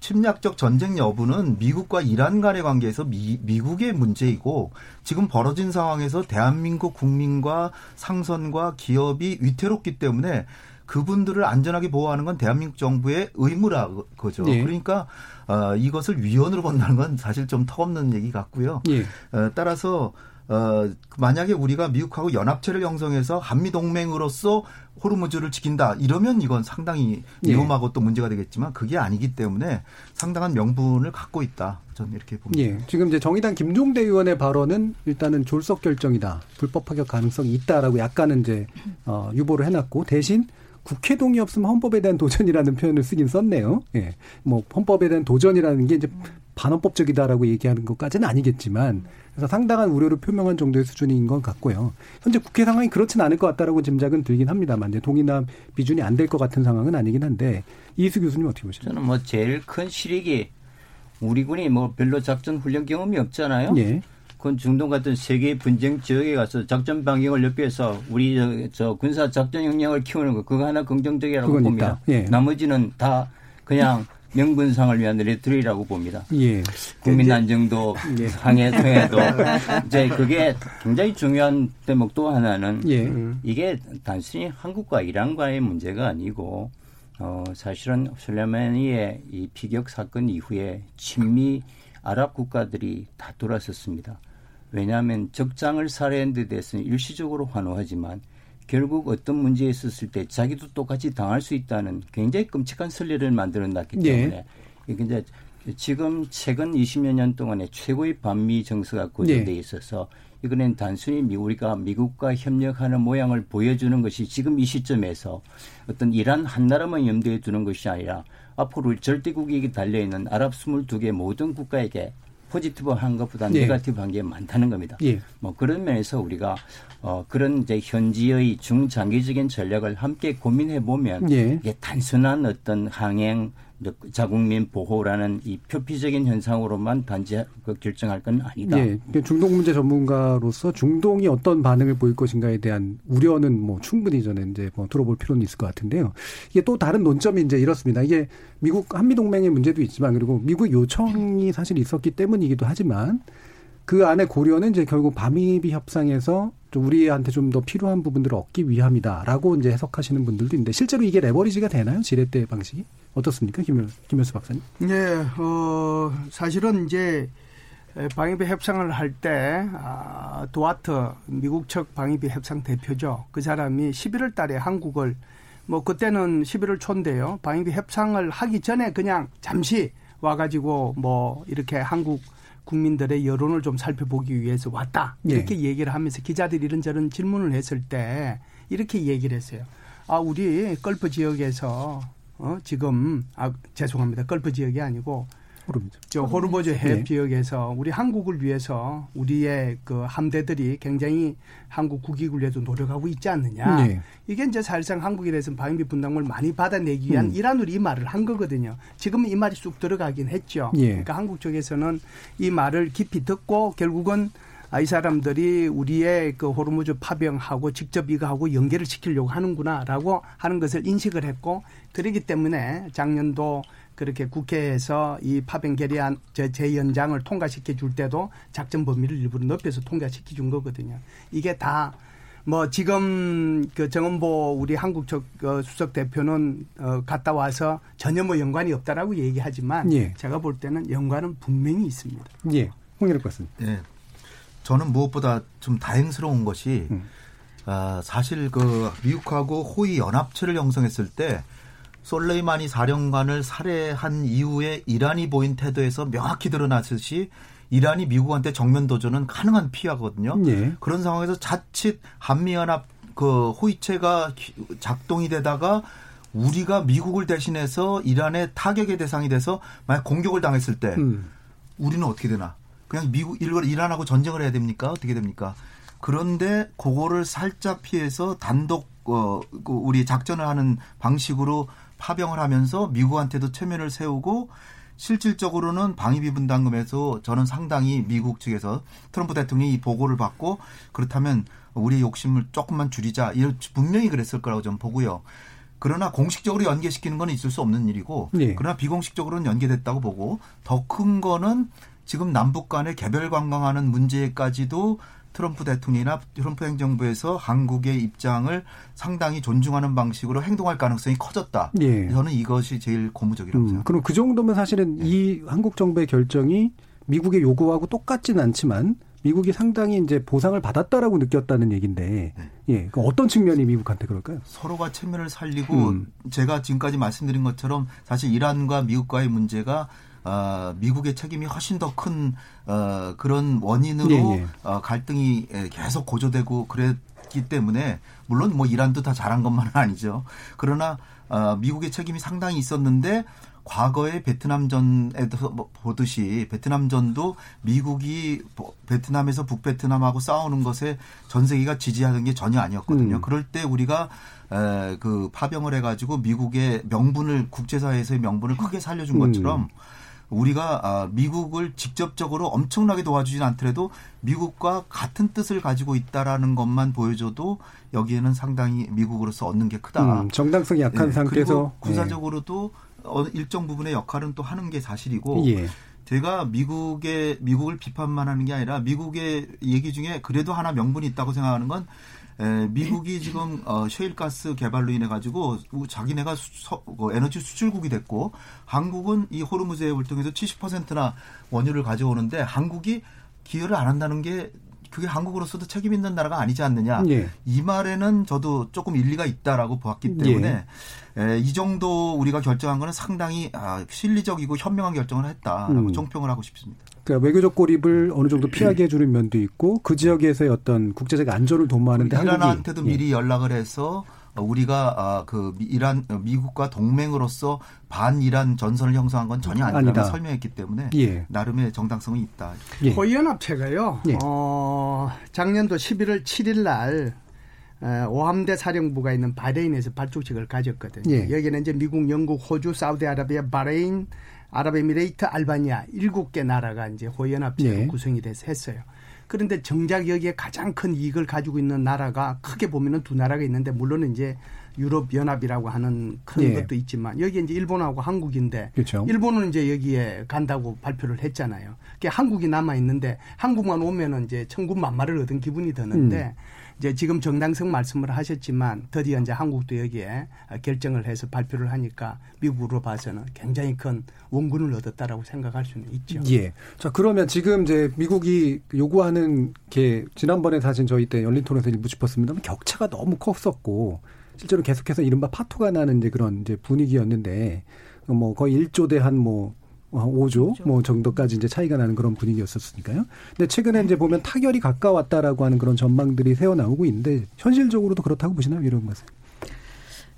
침략적 전쟁 여부는 미국과 이란 간의 관계에서 미, 미국의 문제이고 지금 벌어진 상황에서 대한민국 국민과 상선과 기업이 위태롭기 때문에 그분들을 안전하게 보호하는 건 대한민국 정부의 의무라 거죠. 예. 그러니까 어, 이것을 위헌으로 본다는 건 사실 좀 턱없는 얘기 같고요. 예. 어, 따라서 어, 만약에 우리가 미국하고 연합체를 형성해서 한미 동맹으로서 호르무즈를 지킨다 이러면 이건 상당히 예. 위험하고 또 문제가 되겠지만 그게 아니기 때문에 상당한 명분을 갖고 있다. 저는 이렇게 봅니다. 예. 지금 이제 정의당 김종대 의원의 발언은 일단은 졸속 결정이다. 불법 파격 가능성이 있다라고 약간은 이제 어, 유보를 해놨고 대신 국회 동의 없으면 헌법에 대한 도전이라는 표현을 쓰긴 썼네요. 예. 뭐 헌법에 대한 도전이라는 게 이제 반헌법적이다라고 얘기하는 것까지는 아니겠지만 그래서 상당한 우려를 표명한 정도의 수준인 것 같고요. 현재 국회 상황이 그렇진 않을 것 같다라고 짐작은 들긴 합니다만 이제 동의남 비준이 안 될 것 같은 상황은 아니긴 한데 이수 교수님 어떻게 보십니까? 저는 뭐 제일 큰 실익이 우리 군이 뭐 별로 작전 훈련 경험이 없잖아요. 예. 그건 중동 같은 세계 분쟁 지역에 가서 작전 반경을 넓혀서 우리 저, 저 군사 작전 역량을 키우는 거 그거 하나 긍정적이라고 봅니다. 예. 나머지는 다 그냥 명분상을 위한 레트리라고 봅니다. 예. 국민 안정도 예. 항해 통해도 [laughs] 이제 그게 굉장히 중요한 대목 또 하나는 예. 이게 단순히 한국과 이란과의 문제가 아니고 어 사실은 술레마니의 이 피격 사건 이후에 친미 아랍 국가들이 다 돌아섰습니다. 왜냐하면 적장을 살해한 데 대해서는 일시적으로 환호하지만 결국 어떤 문제에 있었을 때 자기도 똑같이 당할 수 있다는 굉장히 끔찍한 선례를 만들어 놨기 예. 때문에 이게 이제 지금 최근 20여 년 동안에 최고의 반미 정서가 고조돼 예. 있어서 이거는 단순히 미- 우리가 미국과 협력하는 모양을 보여주는 것이 지금 이 시점에서 어떤 이란 한 나라만 염두에 두는 것이 아니라 앞으로 절대국익이 달려 있는 아랍 22개 모든 국가에게 포지티브한 것보다 예. 네가티브한 게 많다는 겁니다. 예. 뭐 그런 면에서 우리가 어 그런 이제 현지의 중장기적인 전략을 함께 고민해 보면 예. 이게 단순한 어떤 항행 자국민 보호라는 이 표피적인 현상으로만 단지 그 결정할 건 아니다. 예, 그 중동 문제 전문가로서 중동이 어떤 반응을 보일 것인가에 대한 우려는 뭐 충분히 저는 이제 뭐 들어볼 필요는 있을 것 같은데요. 이게 또 다른 논점이 이제 이렇습니다. 이게 미국 한미 동맹의 문제도 있지만 그리고 미국 요청이 사실 있었기 때문이기도 하지만 그 안에 고려는 이제 결국 밤이비 협상에서 좀 우리한테 좀 더 필요한 부분들을 얻기 위함이다라고 이제 해석하시는 분들도 있는데 실제로 이게 레버리지가 되나요? 지렛대 방식이 어떻습니까, 김효, 김효수 박사님? 네, 어, 사실은 이제 방위비 협상을 할 때, 아, 도와트, 미국 측 방위비 협상 대표죠. 그 사람이 11월 달에 한국을, 뭐, 그때는 11월 초인데요. 방위비 협상을 하기 전에 그냥 잠시 와가지고 뭐, 이렇게 한국 국민들의 여론을 좀 살펴보기 위해서 왔다. 이렇게 얘기를 하면서 기자들이 이런저런 질문을 했을 때 이렇게 얘기를 했어요. 아, 우리 걸프 지역에서 어, 지금 아 죄송합니다. 걸프 지역이 아니고 호르무즈. 저 호르무즈 네. 해협 지역에서 우리 한국을 위해서 우리의 그 함대들이 굉장히 한국 국익을 위해서 노력하고 있지 않느냐. 네. 이게 이제 사실상 한국에 대해서는 방위비 분담을 많이 받아내기 위한 음. 일환으로 이 말을 한 거거든요. 지금 이 말이 쑥 들어가긴 했죠. 예. 그러니까 한국 쪽에서는 이 말을 깊이 듣고 결국은 아, 이 사람들이 우리의 그 호르무즈 파병하고 직접 이거 하고 연계를 시키려고 하는구나라고 하는 것을 인식을 했고 그렇기 때문에 작년도 그렇게 국회에서 이 파병 결의안 제- 재연장을 통과시켜 줄 때도 작전 범위를 일부러 넓혀서 통과시켜 준 거거든요. 이게 다 뭐 지금 그 정은보 우리 한국 측 어, 수석 대표는 어 갔다 와서 전혀 뭐 연관이 없다라고 얘기하지만 예. 제가 볼 때는 연관은 분명히 있습니다. 예, 홍일업 박사님. 예. 저는 무엇보다 좀 다행스러운 것이 음. 아, 사실 그 미국하고 호위 연합체를 형성했을 때 솔레이마니 사령관을 살해한 이후에 이란이 보인 태도에서 명확히 드러났듯이 이란이 미국한테 정면 도전은 가능한 피하거든요. 예. 그런 상황에서 자칫 한미연합 그 호위체가 작동이 되다가 우리가 미국을 대신해서 이란의 타격의 대상이 돼서 만약 공격을 당했을 때 음. 우리는 어떻게 되나? 그냥 미국 이란하고 전쟁을 해야 됩니까? 어떻게 됩니까? 그런데 그거를 살짝 피해서 단독 어, 그 우리 작전을 하는 방식으로 파병을 하면서 미국한테도 체면을 세우고 실질적으로는 방위비 분담금에서 저는 상당히 미국 측에서 트럼프 대통령이 이 보고를 받고 그렇다면 우리의 욕심을 조금만 줄이자 분명히 그랬을 거라고 저는 보고요. 그러나 공식적으로 연계시키는 건 있을 수 없는 일이고 네. 그러나 비공식적으로는 연계됐다고 보고 더 큰 거는 지금 남북 간의 개별 관광하는 문제까지도 트럼프 대통령이나 트럼프 행정부에서 한국의 입장을 상당히 존중하는 방식으로 행동할 가능성이 커졌다. 예. 저는 이것이 제일 고무적이라고 음, 생각합니다. 그럼 그 정도면 사실은 네. 이 한국 정부의 결정이 미국의 요구하고 똑같지는 않지만 미국이 상당히 이제 보상을 받았다라고 느꼈다는 얘기인데, 네. 예, 그 어떤 측면이 미국한테 그럴까요? 서로가 체면을 살리고 음. 제가 지금까지 말씀드린 것처럼 사실 이란과 미국과의 문제가 어, 미국의 책임이 훨씬 더큰 어, 그런 원인으로 예, 예. 어, 갈등이 계속 고조되고 그랬기 때문에 물론 뭐 이란도 다 잘한 것만은 [laughs] 아니죠. 그러나 어, 미국의 책임이 상당히 있었는데 과거에 베트남 전에도 뭐 보듯이 베트남 전도 미국이 베트남에서 북베트남하고 싸우는 것에 전 세계가 지지하는 게 전혀 아니었거든요. 음. 그럴 때 우리가 에, 그 파병을 해가지고 미국의 명분을 국제사회에서의 명분을 크게 살려준 것처럼 음. 우리가 아, 미국을 직접적으로 엄청나게 도와주진 않더라도 미국과 같은 뜻을 가지고 있다라는 것만 보여줘도 여기에는 상당히 미국으로서 얻는 게 크다. 음, 정당성이 약한 네, 상태에서 군사적으로도 네. 일정 부분의 역할은 또 하는 게 사실이고 예. 제가 미국의 미국을 비판만 하는 게 아니라 미국의 얘기 중에 그래도 하나 명분이 있다고 생각하는 건 에, 미국이 지금 어, 셰일가스 개발로 인해 가지고 자기네가 수, 어, 에너지 수출국이 됐고 한국은 이 호르무즈 해협을 통해서 70%나 원유를 가져오는데 한국이 기여를 안 한다는 게 그게 한국으로서도 책임 있는 나라가 아니지 않느냐. 예. 이 말에는 저도 조금 일리가 있다라고 보았기 때문에 예. 에, 이 정도 우리가 결정한 거는 상당히 아, 실리적이고 현명한 결정을 했다라고 음. 종평을 하고 싶습니다. 그러니까 외교적 고립을 어느 정도 피하게 해주는 면도 있고 그 지역에서의 어떤 국제적 안전을 도모하는데 이란한테도 예. 미리 연락을 해서 우리가 아, 그 이란 미국과 동맹으로서 반이란 전선을 형성한 건 전혀 아니라고 설명했기 때문에 예. 나름의 정당성이 있다. 예. 호위연합체가요. 예. 어, 작년도 11월 7일 날 오함대 사령부가 있는 바레인에서 발족식을 가졌거든요. 예. 여기는 이제 미국, 영국, 호주, 사우디아라비아, 바레인, 아랍에미레이트, 알바니아 일곱 개 나라가 이제 호위연합체로 네. 구성이 돼서 했어요. 그런데 정작 여기에 가장 큰 이익을 가지고 있는 나라가 크게 보면은 두 나라가 있는데 물론 이제 유럽 연합이라고 하는 큰 네. 것도 있지만 여기에 이제 일본하고 한국인데 그렇죠. 일본은 이제 여기에 간다고 발표를 했잖아요. 그게 한국이 남아 있는데 한국만 오면은 이제 천군만마를 얻은 기분이 드는데 음. 이제 지금 정당성 말씀을 하셨지만 드디어 이제 한국도 여기에 결정을 해서 발표를 하니까 미국으로 봐서는 굉장히 큰 원군을 얻었다라고 생각할 수는 있죠. 예. 자 그러면 지금 이제 미국이 요구하는 게 지난번에 사실 저희 때 열린 토론에서 일부 짚었습니다만 격차가 너무 컸었고 실제로 계속해서 이른바 파토가 나는 이제 그런 이제 분위기였는데 뭐 거의 1조 대 한뭐 5조 그렇죠. 뭐 정도까지 이제 차이가 나는 그런 분위기였었으니까요. 근데 최근에 이제 보면 타결이 가까웠다라고 하는 그런 전망들이 새어 나오고 있는데 현실적으로도 그렇다고 보시나요, 이런 것은?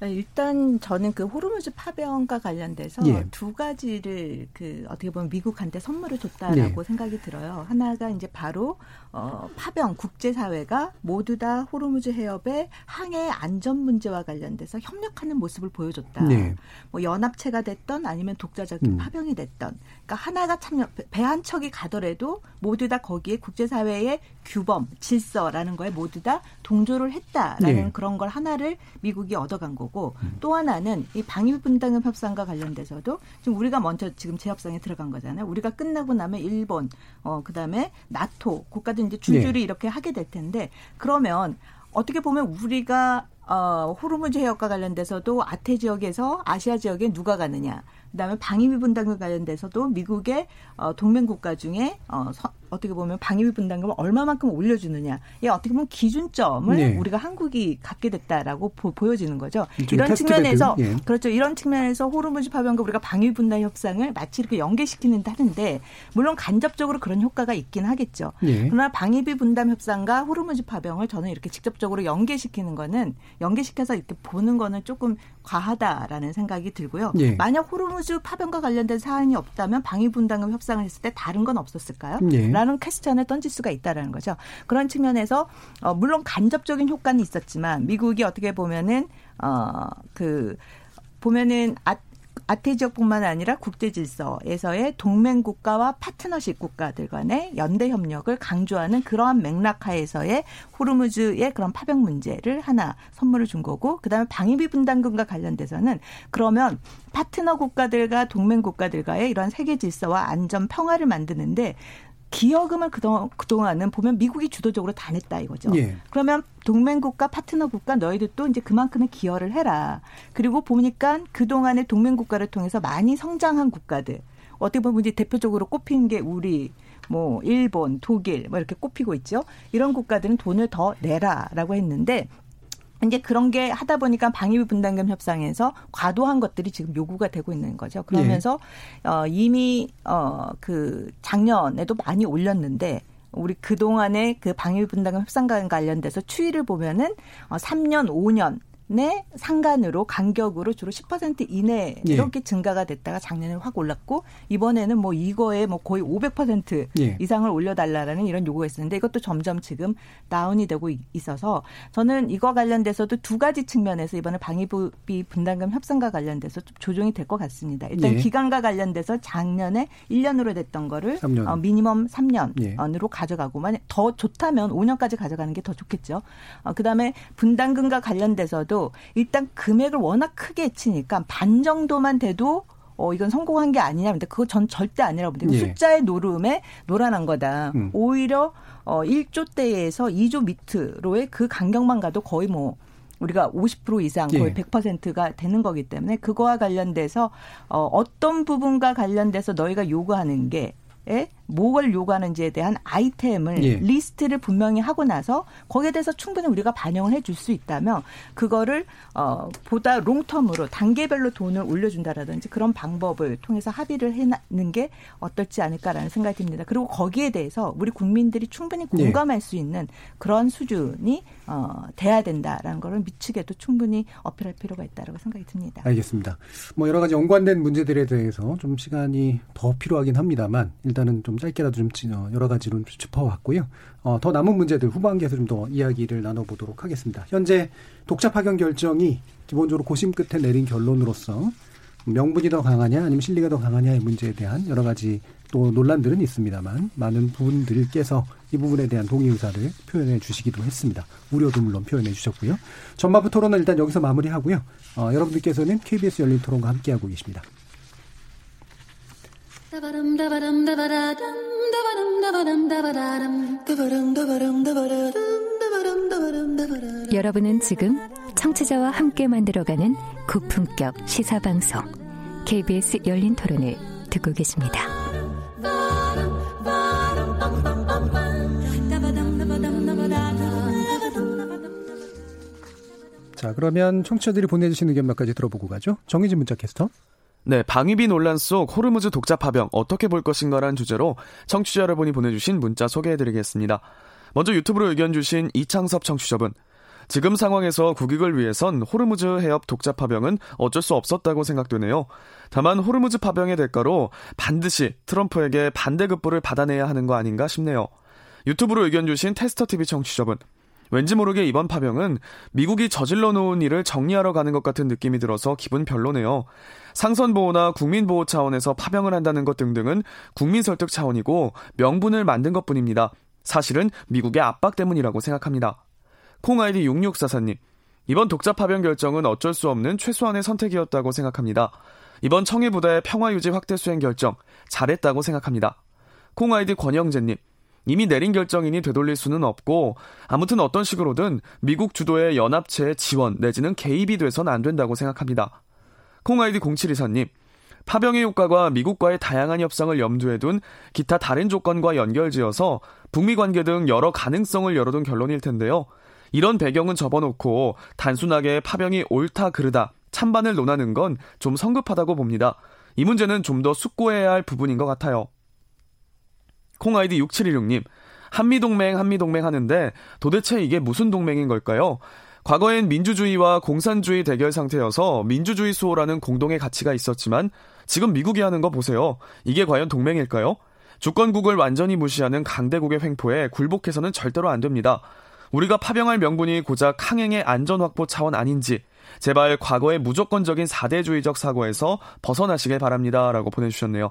네, 일단 저는 그 호르무즈 파병과 관련돼서 예. 두 가지를 그 어떻게 보면 미국한테 선물을 줬다라고 예. 생각이 들어요. 하나가 이제 바로 어 파병 국제사회가 모두 다 호르무즈 해협의 항해 안전 문제와 관련돼서 협력하는 모습을 보여줬다. 예. 뭐 연합체가 됐던 아니면 독자적인 음. 파병이 됐던 그러니까 하나가 참여 배 한 척이 가더라도 모두 다 거기에 국제사회의 규범, 질서라는 거에 모두 다 동조를 했다라는 네. 그런 걸 하나를 미국이 얻어간 거고 음. 또 하나는 이 방위 분담금 협상과 관련돼서도 지금 우리가 먼저 지금 재협상에 들어간 거잖아요. 우리가 끝나고 나면 일본, 어 그다음에 나토 국가 들 이제 줄줄이 네. 이렇게 하게 될 텐데 그러면 어떻게 보면 우리가 어, 호르무즈 해역과 관련돼서도 아태 지역에서 아시아 지역에 누가 가느냐. 그다음에 방위비 분담과 관련돼서도 미국의 어, 동맹 국가 중에 어, 서, 어떻게 보면 방위비 분담금을 얼마만큼 올려주느냐. 이 어떻게 보면 기준점을 네. 우리가 한국이 갖게 됐다라고 보, 여지는 거죠. 이런 측면에서. 예. 그렇죠. 이런 측면에서 호르무즈 파병과 우리가 방위 분담 협상을 마치 이렇게 연계시키는 하는데 물론 간접적으로 그런 효과가 있긴 하겠죠. 예. 그러나 방위비 분담 협상과 호르무즈 파병을 저는 이렇게 직접적으로 연계시키는 거는 연계시켜서 이렇게 보는 거는 조금 과하다라는 생각이 들고요. 예. 만약 호르무즈 파병과 관련된 사안이 없다면 방위 분담금 협상을 했을 때 다른 건 없었을까요? 예. 라는 퀘스천을 던질 수가 있다라는 거죠. 그런 측면에서 어, 물론 간접적인 효과는 있었지만 미국이 어떻게 보면은 어그 보면은 아 아태 지역뿐만 아니라 국제 질서에서의 동맹 국가와 파트너십 국가들 간의 연대 협력을 강조하는 그러한 맥락 하에서의 호르무즈의 그런 파병 문제를 하나 선물을 준 거고 그다음에 방위비 분담금과 관련돼서는 그러면 파트너 국가들과 동맹 국가들과의 이런 세계 질서와 안전 평화를 만드는데 기여금을 그동, 그동안은 보면 미국이 주도적으로 다 냈다 이거죠. 예. 그러면 동맹국가, 파트너국가 너희들도 이제 그만큼의 기여를 해라. 그리고 보니까 그동안의 동맹국가를 통해서 많이 성장한 국가들. 어떻게 보면 이제 대표적으로 꼽히는 게 우리, 뭐, 일본, 독일, 뭐 이렇게 꼽히고 있죠. 이런 국가들은 돈을 더 내라라고 했는데 이제 그런 게 하다 보니까 방위비 분담금 협상에서 과도한 것들이 지금 요구가 되고 있는 거죠. 그러면서 어 이미 어 그 작년에도 많이 올렸는데 우리 그동안의 그 방위비 분담금 협상과 관련돼서 추이를 보면은 어 3년, 5년 내 상간으로 간격으로 주로 10% 이내 예. 이렇게 증가가 됐다가 작년에 확 올랐고 이번에는 뭐 이거에 뭐 거의 500% 예. 이상을 올려달라라는 이런 요구가 있었는데 이것도 점점 지금 다운이 되고 이- 있어서 저는 이거 관련돼서도 두 가지 측면에서 이번에 방위비 분담금 협상과 관련돼서 좀 조정이 될 것 같습니다. 일단 예. 기간과 관련돼서 작년에 1년으로 됐던 거를 삼 년. 어, 미니멈 예. 3년으로 가져가고 만약 더 좋다면 5년까지 가져가는 게 더 좋겠죠. 어, 그다음에 분담금과 관련돼서도 일단 금액을 워낙 크게 치니까 반 정도만 돼도 어, 이건 성공한 게 아니냐. 근데 그거 전 절대 아니라고 봅니다. 예. 숫자의 노름에 노란한 거다. 음. 오히려 어 1조대에서 2조 밑으로의 그 간격만 가도 거의 뭐 우리가 50% 이상 거의 예. 100%가 되는 거기 때문에 그거와 관련돼서 어 어떤 부분과 관련돼서 너희가 요구하는 게 에? 뭘 요구하는지에 대한 아이템을 예. 리스트를 분명히 하고 나서 거기에 대해서 충분히 우리가 반영을 해 줄 수 있다면 그거를 어 보다 롱텀으로 단계별로 돈을 올려준다라든지 그런 방법을 통해서 합의를 해놓는 게 어떨지 않을까라는 생각이 듭니다. 그리고 거기에 대해서 우리 국민들이 충분히 예. 공감할 수 있는 그런 수준이 어 돼야 된다라는 거를 미치게도 충분히 어필할 필요가 있다라고 생각이 듭니다. 알겠습니다. 뭐 여러 가지 연관된 문제들에 대해서 좀 시간이 더 필요하긴 합니다만 일단은 좀 짧게라도 좀 지- 어, 여러 가지로 좀 짚어왔고요. 어, 더 남은 문제들 후반기에서 좀 더 이야기를 나눠보도록 하겠습니다. 현재 독자 파견 결정이 기본적으로 고심 끝에 내린 결론으로서 명분이 더 강하냐 아니면 실리가 더 강하냐의 문제에 대한 여러 가지 또 논란들은 있습니다만 많은 분들께서 이 부분에 대한 동의 의사를 표현해 주시기도 했습니다. 우려도 물론 표현해 주셨고요. 전반부 토론은 일단 여기서 마무리하고요. 어, 여러분들께서는 KBS 열린 토론과 함께하고 계십니다. 여러분은 지금 청취자와 함께 만들어가는 고품격 시사방송 KBS 열린 토론을 듣고 계십니다. 자, 그러면 청취자들이 보내주신 의견 몇 가지 들어보고 가죠. 정의진 문자 캐스터. 네, 방위비 논란 속 호르무즈 독자 파병 어떻게 볼 것인가라는 주제로 청취자 여러분이 보내주신 문자 소개해드리겠습니다. 먼저 유튜브로 의견 주신 이창섭 청취자분. 지금 상황에서 국익을 위해선 호르무즈 해협 독자 파병은 어쩔 수 없었다고 생각되네요. 다만 호르무즈 파병의 대가로 반드시 트럼프에게 반대급부를 받아내야 하는 거 아닌가 싶네요. 유튜브로 의견 주신 테스터TV 청취자분. 왠지 모르게 이번 파병은 미국이 저질러 놓은 일을 정리하러 가는 것 같은 느낌이 들어서 기분 별로네요. 상선 보호나 국민 보호 차원에서 파병을 한다는 것 등등은 국민 설득 차원이고 명분을 만든 것 뿐입니다. 사실은 미국의 압박 때문이라고 생각합니다. 콩아이디 6644님. 이번 독자 파병 결정은 어쩔 수 없는 최소한의 선택이었다고 생각합니다. 이번 청해부대 평화유지 확대 수행 결정 잘했다고 생각합니다. 콩아이디 권영재님. 이미 내린 결정이니 되돌릴 수는 없고 아무튼 어떤 식으로든 미국 주도의 연합체의 지원 내지는 개입이 돼선 안 된다고 생각합니다. 콩아이디 0724님. 파병의 효과가 미국과의 다양한 협상을 염두에 둔 기타 다른 조건과 연결지어서 북미 관계 등 여러 가능성을 열어둔 결론일 텐데요. 이런 배경은 접어놓고 단순하게 파병이 옳다 그르다 찬반을 논하는 건 좀 성급하다고 봅니다. 이 문제는 좀 더 숙고해야 할 부분인 것 같아요. 콩아이디 6716님, 한미동맹, 한미동맹 하는데 도대체 이게 무슨 동맹인 걸까요? 과거엔 민주주의와 공산주의 대결 상태여서 민주주의 수호라는 공동의 가치가 있었지만 지금 미국이 하는 거 보세요. 이게 과연 동맹일까요? 주권국을 완전히 무시하는 강대국의 횡포에 굴복해서는 절대로 안 됩니다. 우리가 파병할 명분이 고작 항행의 안전 확보 차원 아닌지 제발 과거의 무조건적인 사대주의적 사고에서 벗어나시길 바랍니다. 라고 보내주셨네요.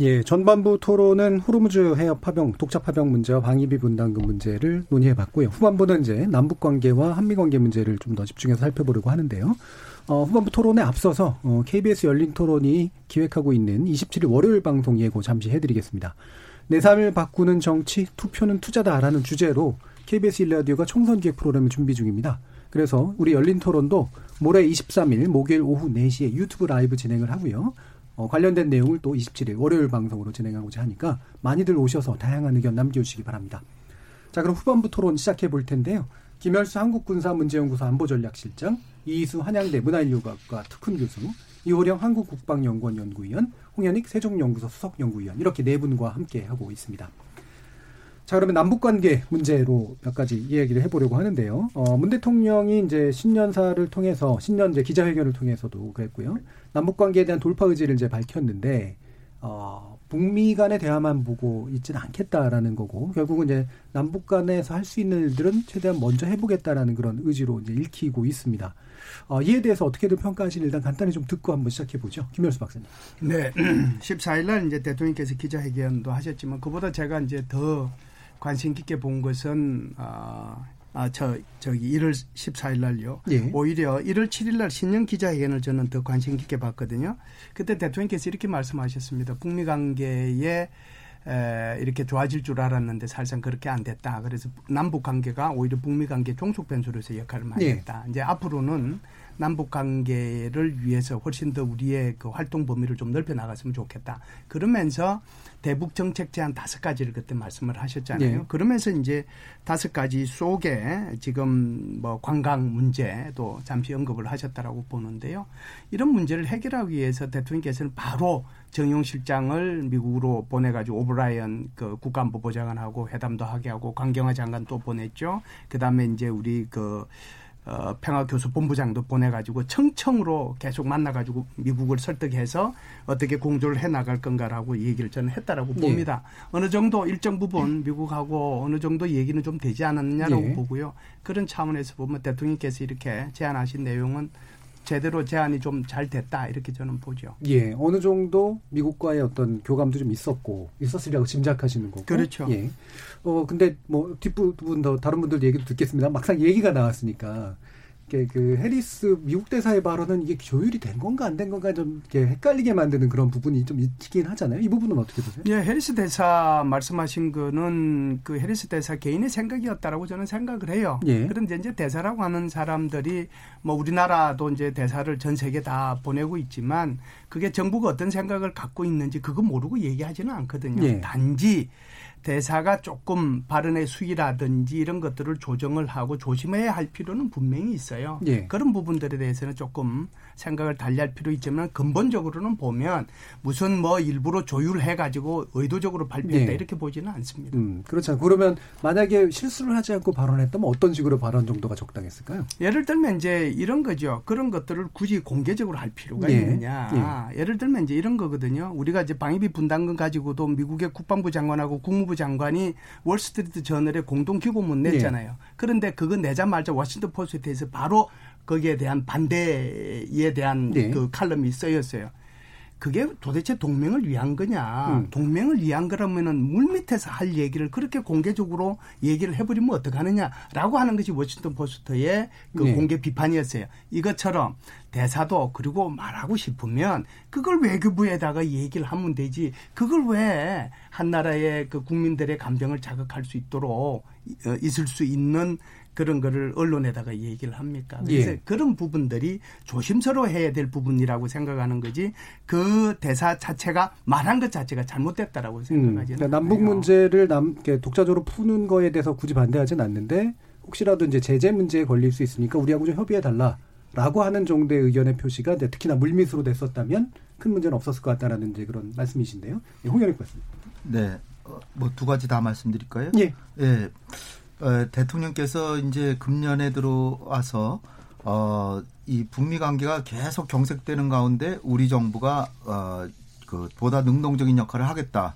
예, 전반부 토론은 호르무즈 해협 파병, 독자 파병 문제와 방위비 분담금 문제를 논의해 봤고요. 후반부는 이제 남북 관계와 한미 관계 문제를 좀 더 집중해서 살펴보려고 하는데요. 어, 후반부 토론에 앞서서 어, KBS 열린 토론이 기획하고 있는 27일 월요일 방송 예고 잠시 해드리겠습니다. 내 삶을 바꾸는 정치, 투표는 투자다라는 주제로 KBS 일라디오가 총선 기획 프로그램을 준비 중입니다. 그래서 우리 열린 토론도 모레 23일 목요일 오후 4시에 유튜브 라이브 진행을 하고요. 어, 관련된 내용을 또 27일 월요일 방송으로 진행하고자 하니까 많이들 오셔서 다양한 의견 남겨주시기 바랍니다. 자, 그럼 후반부 토론 시작해 볼 텐데요. 김열수 한국군사문제연구소 안보전략실장, 이희수 한양대 문화인류학과 특훈 교수, 이호령 한국국방연구원 연구위원, 홍현익 세종연구소 수석연구위원 이렇게 네 분과 함께 하고 있습니다. 자, 그러면 남북관계 문제로 몇 가지 이야기를 해보려고 하는데요. 어, 문 대통령이 이제 신년사를 통해서, 신년 이제 기자회견을 통해서도 그랬고요. 남북 관계에 대한 돌파 의지를 이제 밝혔는데, 어, 북미 간의 대화만 보고 있지는 않겠다라는 거고, 결국은 이제 남북 간에서 할 수 있는 일들은 최대한 먼저 해보겠다라는 그런 의지로 이제 읽히고 있습니다. 어, 이에 대해서 어떻게들 평가하시는 일단 간단히 좀 듣고 한번 시작해 보죠. 김열수 박사님. 네. [clears throat] 14일 날 이제 대통령께서 기자회견도 하셨지만 그보다 제가 이제 더 관심 깊게 본 것은 아, 아, 저, 저기 1월 14일 날요. 예. 오히려 1월 7일 날 신년 기자회견을 저는 더 관심 깊게 봤거든요. 그때 대통령께서 이렇게 말씀하셨습니다. 북미 관계에 에, 이렇게 좋아질 줄 알았는데 사실상 그렇게 안 됐다. 그래서 남북 관계가 오히려 북미 관계 종속 변수로서 역할을 많이 예. 했다. 이제 앞으로는 남북 관계를 위해서 훨씬 더 우리의 그 활동 범위를 좀 넓혀 나갔으면 좋겠다. 그러면서 대북 정책 제안 다섯 가지를 그때 말씀을 하셨잖아요. 네. 그러면서 이제 다섯 가지 속에 지금 뭐 관광 문제도 잠시 언급을 하셨다라고 보는데요. 이런 문제를 해결하기 위해서 대통령께서는 바로 정용 실장을 미국으로 보내가지고 오브라이언 그 국가안보보좌관하고 회담도 하게 하고 강경화 장관 또 보냈죠. 그 다음에 이제 우리 그 어, 평화교수 본부장도 보내가지고 청청으로 계속 만나가지고 미국을 설득해서 어떻게 공조를 해 나갈 건가라고 얘기를 저는 했다라고 네. 봅니다. 어느 정도 일정 부분 미국하고 어느 정도 얘기는 좀 되지 않았느냐라고 네. 보고요. 그런 차원에서 보면 대통령께서 이렇게 제안하신 내용은 제대로 제안이 좀 잘 됐다 이렇게 저는 보죠. 예, 어느 정도 미국과의 어떤 교감도 좀 있었고 있었으리라고 짐작하시는 거고. 그렇죠. 예. 어 근데 뭐 뒷부분 더 다른 분들 얘기도 듣겠습니다. 막상 얘기가 나왔으니까 그 해리스 미국 대사의 발언은 이게 조율이 된 건가 안 된 건가 좀 이렇게 헷갈리게 만드는 그런 부분이 좀 있긴 하잖아요. 이 부분은 어떻게 보세요? 예, 해리스 대사 말씀하신 거는 그 해리스 대사 개인의 생각이었다라고 저는 생각을 해요. 예. 그런데 이제 대사라고 하는 사람들이 뭐 우리나라도 이제 대사를 전 세계 다 보내고 있지만 그게 정부가 어떤 생각을 갖고 있는지 그거 모르고 얘기하지는 않거든요. 예. 단지 대사가 조금 발언의 수위라든지 이런 것들을 조정을 하고 조심해야 할 필요는 분명히 있어요. 예. 그런 부분들에 대해서는 조금 생각을 달리할 필요 있지만 근본적으로는 보면 무슨 뭐 일부러 조율해 가지고 의도적으로 발표했다 예. 이렇게 보지는 않습니다. 음, 그렇죠. 그러면 만약에 실수를 하지 않고 발언했다면 어떤 식으로 발언 정도가 적당했을까요? 예를 들면 이제 이런 거죠. 그런 것들을 굳이 공개적으로 할 필요가 예. 있느냐. 예. 예를 들면 이제 이런 거거든요. 우리가 이제 방위비 분담금 가지고도 미국의 국방부 장관하고 국무부 국무부 장관이 월스트리트 저널에 공동 기고문 냈잖아요. 네. 그런데 그거 내자마자 워싱턴 포스트에서 바로 거기에 대한 반대에 대한 네. 그 칼럼이 쓰였어요. 그게 도대체 동맹을 위한 거냐. 음. 동맹을 위한 거라면은 물 밑에서 할 얘기를 그렇게 공개적으로 얘기를 해버리면 어떡하느냐라고 하는 것이 워싱턴 포스트의 그 네. 공개 비판이었어요. 이것처럼 대사도 그리고 말하고 싶으면 그걸 외교부에다가 얘기를 하면 되지. 그걸 왜 한 나라의 그 국민들의 감정을 자극할 수 있도록 어, 있을 수 있는 그런 거를 언론에다가 얘기를 합니까? 그래서 예. 그런 부분들이 조심스러워해야 될 부분이라고 생각하는 거지 그 대사 자체가 말한 것 자체가 잘못됐다라고 생각하지는 음, 그러니까 남북 문제를 남 독자적으로 푸는 거에 대해서 굳이 반대하진 않는데 혹시라도 이제 제재 문제에 걸릴 수 있으니까 우리하고 좀 협의해 달라. 라고 하는 정도의 의견의 표시가 특히나 물밑으로 됐었다면 큰 문제는 없었을 것 같다라는 이제 그런 말씀이신데요. 네, 홍영익 교수님. 네. 어, 뭐두 가지 다 말씀드릴까요? 예. 예. 어, 대통령께서 이제 금년에 들어와서 어, 이 북미 관계가 계속 경색되는 가운데 우리 정부가 어, 그 보다 능동적인 역할을 하겠다.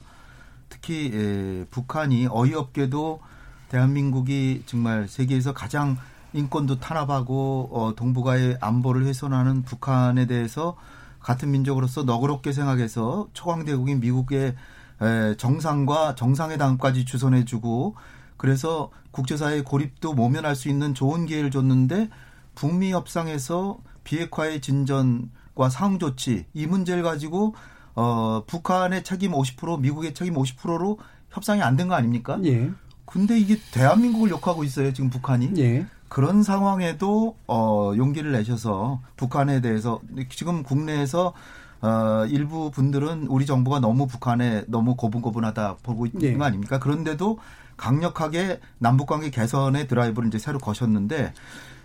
특히 예, 북한이 어이없게도 대한민국이 정말 세계에서 가장 인권도 탄압하고 어, 동북아의 안보를 훼손하는 북한에 대해서 같은 민족으로서 너그럽게 생각해서 초강대국인 미국의 에, 정상과 정상회담까지 주선해주고 그래서 국제사회의 고립도 모면할 수 있는 좋은 기회를 줬는데 북미 협상에서 비핵화의 진전과 상응 조치 이 문제를 가지고 어 북한의 책임 50% 미국의 책임 50%로 협상이 안 된 거 아닙니까? 예. 근데 이게 대한민국을 욕하고 있어요 지금 북한이. 예. 그런 상황에도 어 용기를 내셔서 북한에 대해서 지금 국내에서 어, 일부 분들은 우리 정부가 너무 북한에 너무 고분고분하다 보고 있는 네. 거 아닙니까? 그런데도 강력하게 남북관계 개선의 드라이브를 이제 새로 거셨는데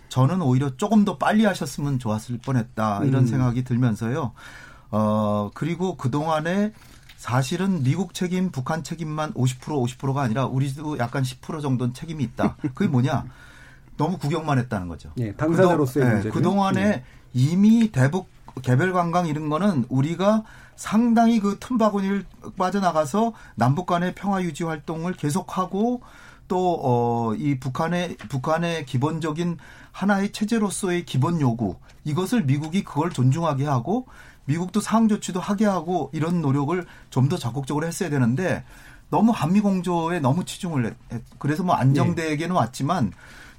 저는 오히려 조금 더 빨리 하셨으면 좋았을 뻔했다 이런 음. 생각이 들면서요. 어 그리고 그 동안에 사실은 미국 책임, 북한 책임만 50% 50%가 아니라 우리도 약간 10% 정도는 책임이 있다. 그게 뭐냐? 너무 구경만 했다는 거죠. 예, 당사자로서의 그동, 네, 그동안에 예. 이미 대북 개별 관광 이런 거는 우리가 상당히 그 틈바구니를 빠져나가서 남북 간의 평화 유지 활동을 계속하고 또, 어, 이 북한의, 북한의 기본적인 하나의 체제로서의 기본 요구, 이것을 미국이 그걸 존중하게 하고, 미국도 상응 조치도 하게 하고, 이런 노력을 좀 더 적극적으로 했어야 되는데, 너무 한미 공조에 너무 치중을 했, 그래서 뭐 안정되게는 왔지만,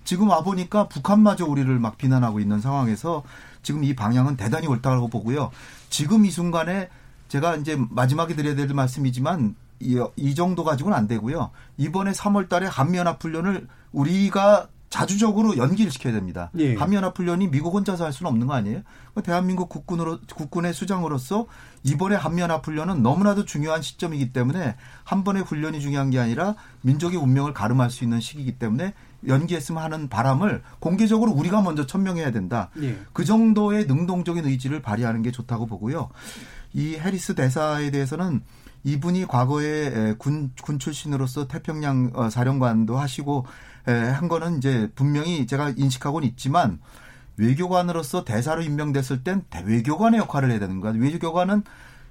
지금 와 보니까 북한마저 우리를 막 비난하고 있는 상황에서 지금 이 방향은 대단히 옳다고 보고요. 지금 이 순간에 제가 이제 마지막에 드려야 될 말씀이지만 이, 이 정도 가지고는 안 되고요. 이번에 3월 달에 한미연합훈련을 우리가 자주적으로 연기를 시켜야 됩니다. 예. 한미연합훈련이 미국 혼자서 할 수는 없는 거 아니에요? 그 대한민국 국군으로 국군의 수장으로서 이번에 한미연합훈련은 너무나도 중요한 시점이기 때문에 한 번의 훈련이 중요한 게 아니라 민족의 운명을 가름할 수 있는 시기이기 때문에 연기했으면 하는 바람을 공개적으로 우리가 먼저 천명해야 된다. 예. 그 정도의 능동적인 의지를 발휘하는 게 좋다고 보고요. 이 해리스 대사에 대해서는 이분이 과거에 군, 군 출신으로서 태평양 어, 사령관도 하시고 한 거는 이제 분명히 제가 인식하고는 있지만 외교관으로서 대사로 임명됐을 땐 외교관의 역할을 해야 되는 거야. 외교관은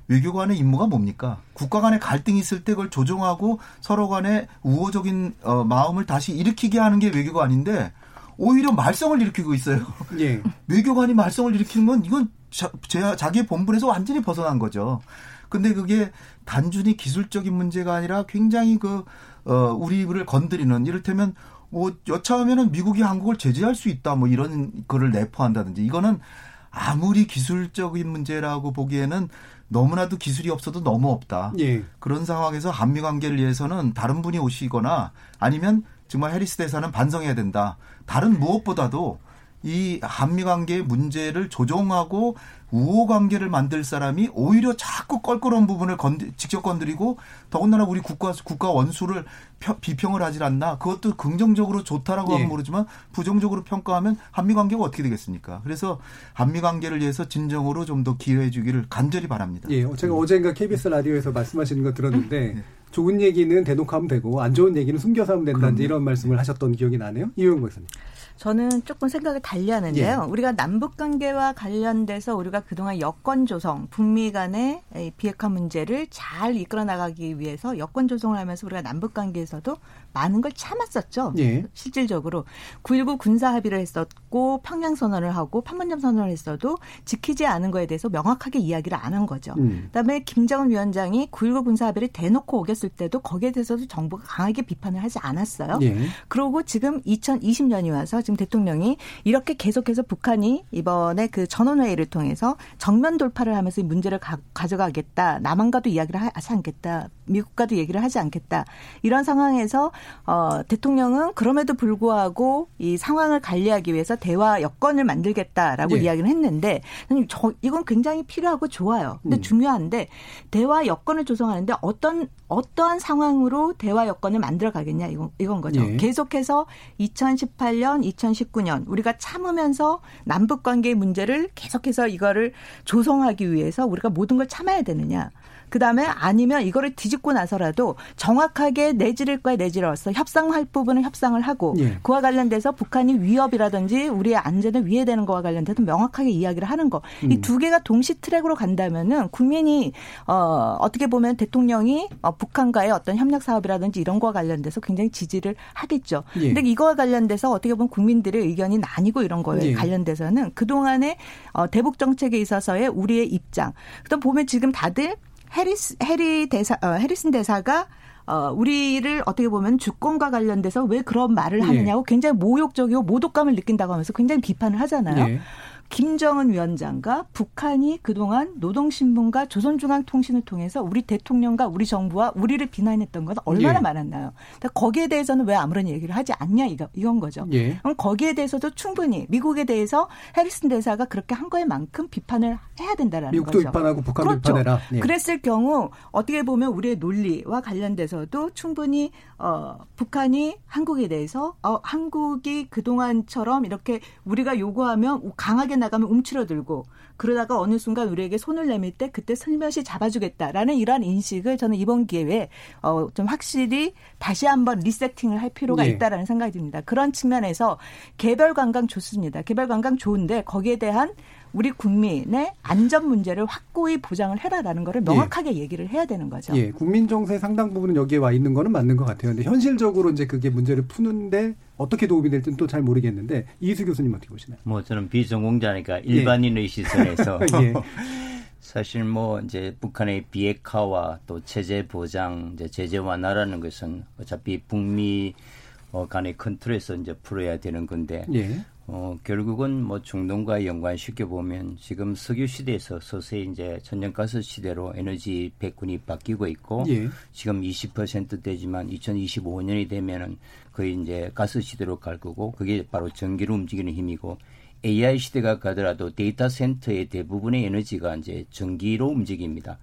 외교관의 임무가 뭡니까? 국가 간의 갈등이 있을 때 그걸 조정하고 서로 간의 우호적인 어, 마음을 다시 일으키게 하는 게 외교관인데 오히려 말썽을 일으키고 있어요. [laughs] 예. 외교관이 말썽을 일으키는 건 이건 자, 자기의 본분에서 완전히 벗어난 거죠. 근데 그게 단순히 기술적인 문제가 아니라 굉장히 그, 어, 우리를 건드리는 이를테면 뭐 여차하면은 미국이 한국을 제재할 수 있다 뭐 이런 거를 내포한다든지 이거는 아무리 기술적인 문제라고 보기에는 너무나도 기술이 없어도 너무 없다. 예. 그런 상황에서 한미 관계를 위해서는 다른 분이 오시거나 아니면 정말 해리스 대사는 반성해야 된다. 다른 무엇보다도 이 한미 관계의 문제를 조정하고 우호 관계를 만들 사람이 오히려 자꾸 껄끄러운 부분을 건드, 직접 건드리고 더군다나 우리 국가 국가 원수를 펴, 비평을 하질 않나 그것도 긍정적으로 좋다라고 예. 하면 모르지만 부정적으로 평가하면 한미 관계가 어떻게 되겠습니까? 그래서 한미 관계를 위해서 진정으로 좀 더 기여해 주기를 간절히 바랍니다. 예, 제가 어젠가 KBS 라디오에서 말씀하시는 거 들었는데 네. 좋은 얘기는 대놓고 하면 되고 안 좋은 얘기는 숨겨서 하면 된다 그럼요. 이런 말씀을 하셨던 기억이 나네요. 이용 박사님. 저는 조금 생각을 달리하는데요. 예. 우리가 남북 관계와 관련돼서 우리가 그동안 여건 조성, 북미 간의 이 비핵화 문제를 잘 이끌어 나가기 위해서 여건 조성을 하면서 우리가 남북 관계에서도 많은 걸 참았었죠. 예. 실질적으로 9.19 군사 합의를 했었고 평양 선언을 하고 판문점 선언을 했어도 지키지 않은 거에 대해서 명확하게 이야기를 안 한 거죠. 음. 그다음에 김정은 위원장이 9.19 군사 합의를 대놓고 어겼을 때도 거기에 대해서도 정부가 강하게 비판을 하지 않았어요. 예. 그러고 지금 2020년이 와서 지금 대통령이 이렇게 계속해서 북한이 이번에 그 전원회의를 통해서 정면 돌파를 하면서 이 문제를 가, 져가겠다 남한과도 이야기를 하- 하지 않겠다. 미국과도 얘기를 하지 않겠다. 이런 상황에서 어, 대통령은 그럼에도 불구하고 이 상황을 관리하기 위해서 대화 여건을 만들겠다라고 예. 이야기를 했는데 저, 이건 굉장히 필요하고 좋아요. 근데 음. 중요한데 대화 여건을 조성하는데 어떤 어떠한 상황으로 대화 여건을 만들어 가겠냐 이건 이건 거죠. 예. 계속해서 2018년, 2019년 우리가 참으면서 남북 관계의 문제를 계속해서 이거를 조성하기 위해서 우리가 모든 걸 참아야 되느냐. 그다음에 아니면 이거를 뒤집고 나서라도 정확하게 내지를 거에 내지로서 협상할 부분은 협상을 하고 예. 그와 관련돼서 북한이 위협이라든지 우리의 안전을 위해되는 거와 관련돼서 명확하게 이야기를 하는 거. 음. 이두 개가 동시 트랙으로 간다면은 국민이 어 어떻게 보면 대통령이 어, 북한과의 어떤 협력 사업이라든지 이런 거와 관련돼서 굉장히 지지를 하겠죠. 예. 근데 이거와 관련돼서 어떻게 보면 국민들의 의견이 나뉘고 이런 거에 예. 관련돼서는 그동안의 어, 대북 정책에 있어서의 우리의 입장. 그다음 보면 지금 다들 해리스 해리 대사 어, 해리슨 대사가 어, 우리를 어떻게 보면 주권과 관련돼서 왜 그런 말을 예. 하느냐고 굉장히 모욕적이고 모독감을 느낀다고 하면서 굉장히 비판을 하잖아요. 예. 김정은 위원장과 북한이 그동안 노동신문과 조선중앙통신을 통해서 우리 대통령과 우리 정부와 우리를 비난했던 건 얼마나 예. 많았나요? 근데 거기에 대해서는 왜 아무런 얘기를 하지 않냐 이거, 이건 거죠. 예. 그럼 거기에 대해서도 충분히 미국에 대해서 해리슨 대사가 그렇게 한 거에 만큼 비판을 해야 된다라는 미국도 거죠. 비판하고 북한도 그렇죠. 비판해라. 예. 그랬을 경우 어떻게 보면 우리의 논리와 관련돼서도 충분히 어, 북한이 한국에 대해서 어, 한국이 그동안처럼 이렇게 우리가 요구하면 강하게 나가면 움츠러들고 그러다가 어느 순간 우리에게 손을 내밀 때 그때 슬며시 잡아주겠다라는 이러한 인식을 저는 이번 기회에 어, 좀 확실히 다시 한번 리세팅을 할 필요가 예. 있다라는 생각이 듭니다. 그런 측면에서 개별 관광 좋습니다. 개별 관광 좋은데 거기에 대한 우리 국민의 안전 문제를 확고히 보장을 해라라는 거를 명확하게 얘기를 해야 되는 거죠. 예, 국민 정서의 상당 부분은 여기에 와 있는 거는 맞는 것 같아요. 근데 현실적으로 이제 그게 문제를 푸는데 어떻게 도움이 될지는 또 잘 모르겠는데 이수 교수님 어떻게 보시나요? 뭐 저는 비전공자니까 일반인의 시선에서 [laughs] 예. 사실 뭐 이제 북한의 비핵화와 또 체제 보장, 이제 제재 완화라는 것은 어차피 북미 어, 간의 큰 틀에서 이제 풀어야 되는 건데 예. 어, 결국은 뭐 중동과 연관시켜 보면 지금 석유 시대에서 서서히 이제 천연가스 시대로 에너지 배군이 바뀌고 있고 예. 지금 20% 되지만 2025년이 되면은 거의 이제 가스 시대로 갈 거고 그게 바로 전기로 움직이는 힘이고 AI 시대가 가더라도 데이터 센터의 대부분의 에너지가 이제 전기로 움직입니다.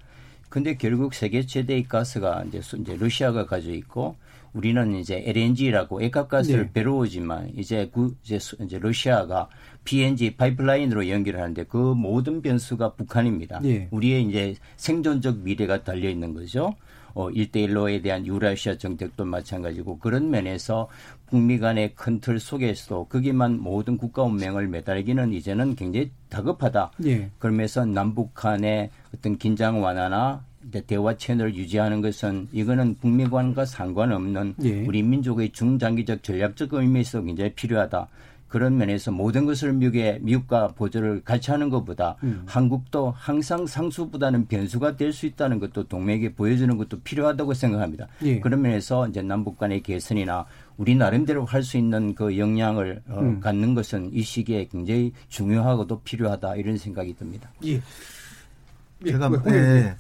근데 결국 세계 최대의 가스가 이제, 수- 이제 러시아가 가지고 있고 우리는 이제 LNG라고 액화가스를 네. 배로 오지만 이제 그 이제, 수- 이제 러시아가 PNG 파이프라인으로 연결하는데 그 모든 변수가 북한입니다. 예. 우리의 이제 생존적 미래가 달려 있는 거죠. 어, 1대1로에 대한 유라시아 정책도 마찬가지고 그런 면에서 북미 간의 큰 틀 속에서도 거기만 모든 국가 운명을 매달기는 이제는 굉장히 다급하다. 예. 그러면서 남북 간의 어떤 긴장 완화나 대화 채널을 유지하는 것은 이거는 북미 관과 상관없는 예. 우리 민족의 중장기적 전략적 의미에서 굉장히 필요하다. 그런 면에서 모든 것을 미국에 미국과 보조를 같이 하는 것보다 음. 한국도 항상 상수보다는 변수가 될 수 있다는 것도 동맹에게 보여주는 것도 필요하다고 생각합니다. 예. 그런 면에서 이제 남북 간의 개선이나 우리 나름대로 할 수 있는 그 역량을 어, 음. 갖는 것은 이 시기에 굉장히 중요하고도 필요하다 이런 생각이 듭니다. 예. 예, 제가 그, 예,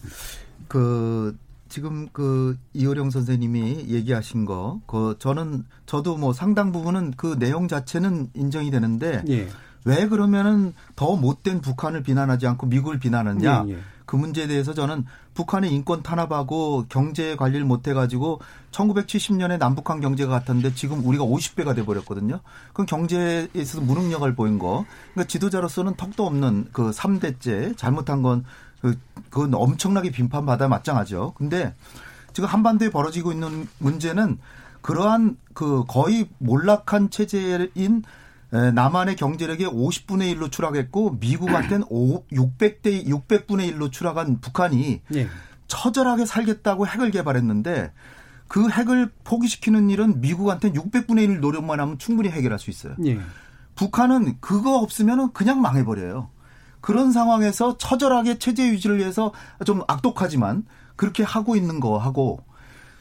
그 지금 그 이호령 선생님이 얘기하신 거, 그 저는 저도 뭐 상당 부분은 그 내용 자체는 인정이 되는데 예. 왜 그러면은 더 못된 북한을 비난하지 않고 미국을 비난하느냐? 예, 예. 그 문제에 대해서 저는 북한의 인권 탄압하고 경제 관리를 못 해가지고 1970년에 남북한 경제가 같았는데 지금 우리가 50배가 돼버렸거든요. 그럼 경제에 있어서 무능력을 보인 거. 그러니까 지도자로서는 턱도 없는 그 3대째 잘못한 건 그, 그건 엄청나게 비판받아 마땅하죠. 근데 지금 한반도에 벌어지고 있는 문제는 그러한 그 거의 몰락한 체제인 남한의 경제력의 50분의 1로 추락했고 미국한테는 600대 600분의 1로 추락한 북한이 예. 처절하게 살겠다고 핵을 개발했는데 그 핵을 포기시키는 일은 미국한테 600분의 1 노력만 하면 충분히 해결할 수 있어요. 예. 북한은 그거 없으면 그냥 망해버려요. 그런 상황에서 처절하게 체제 유지를 위해서 좀 악독하지만 그렇게 하고 있는 거 하고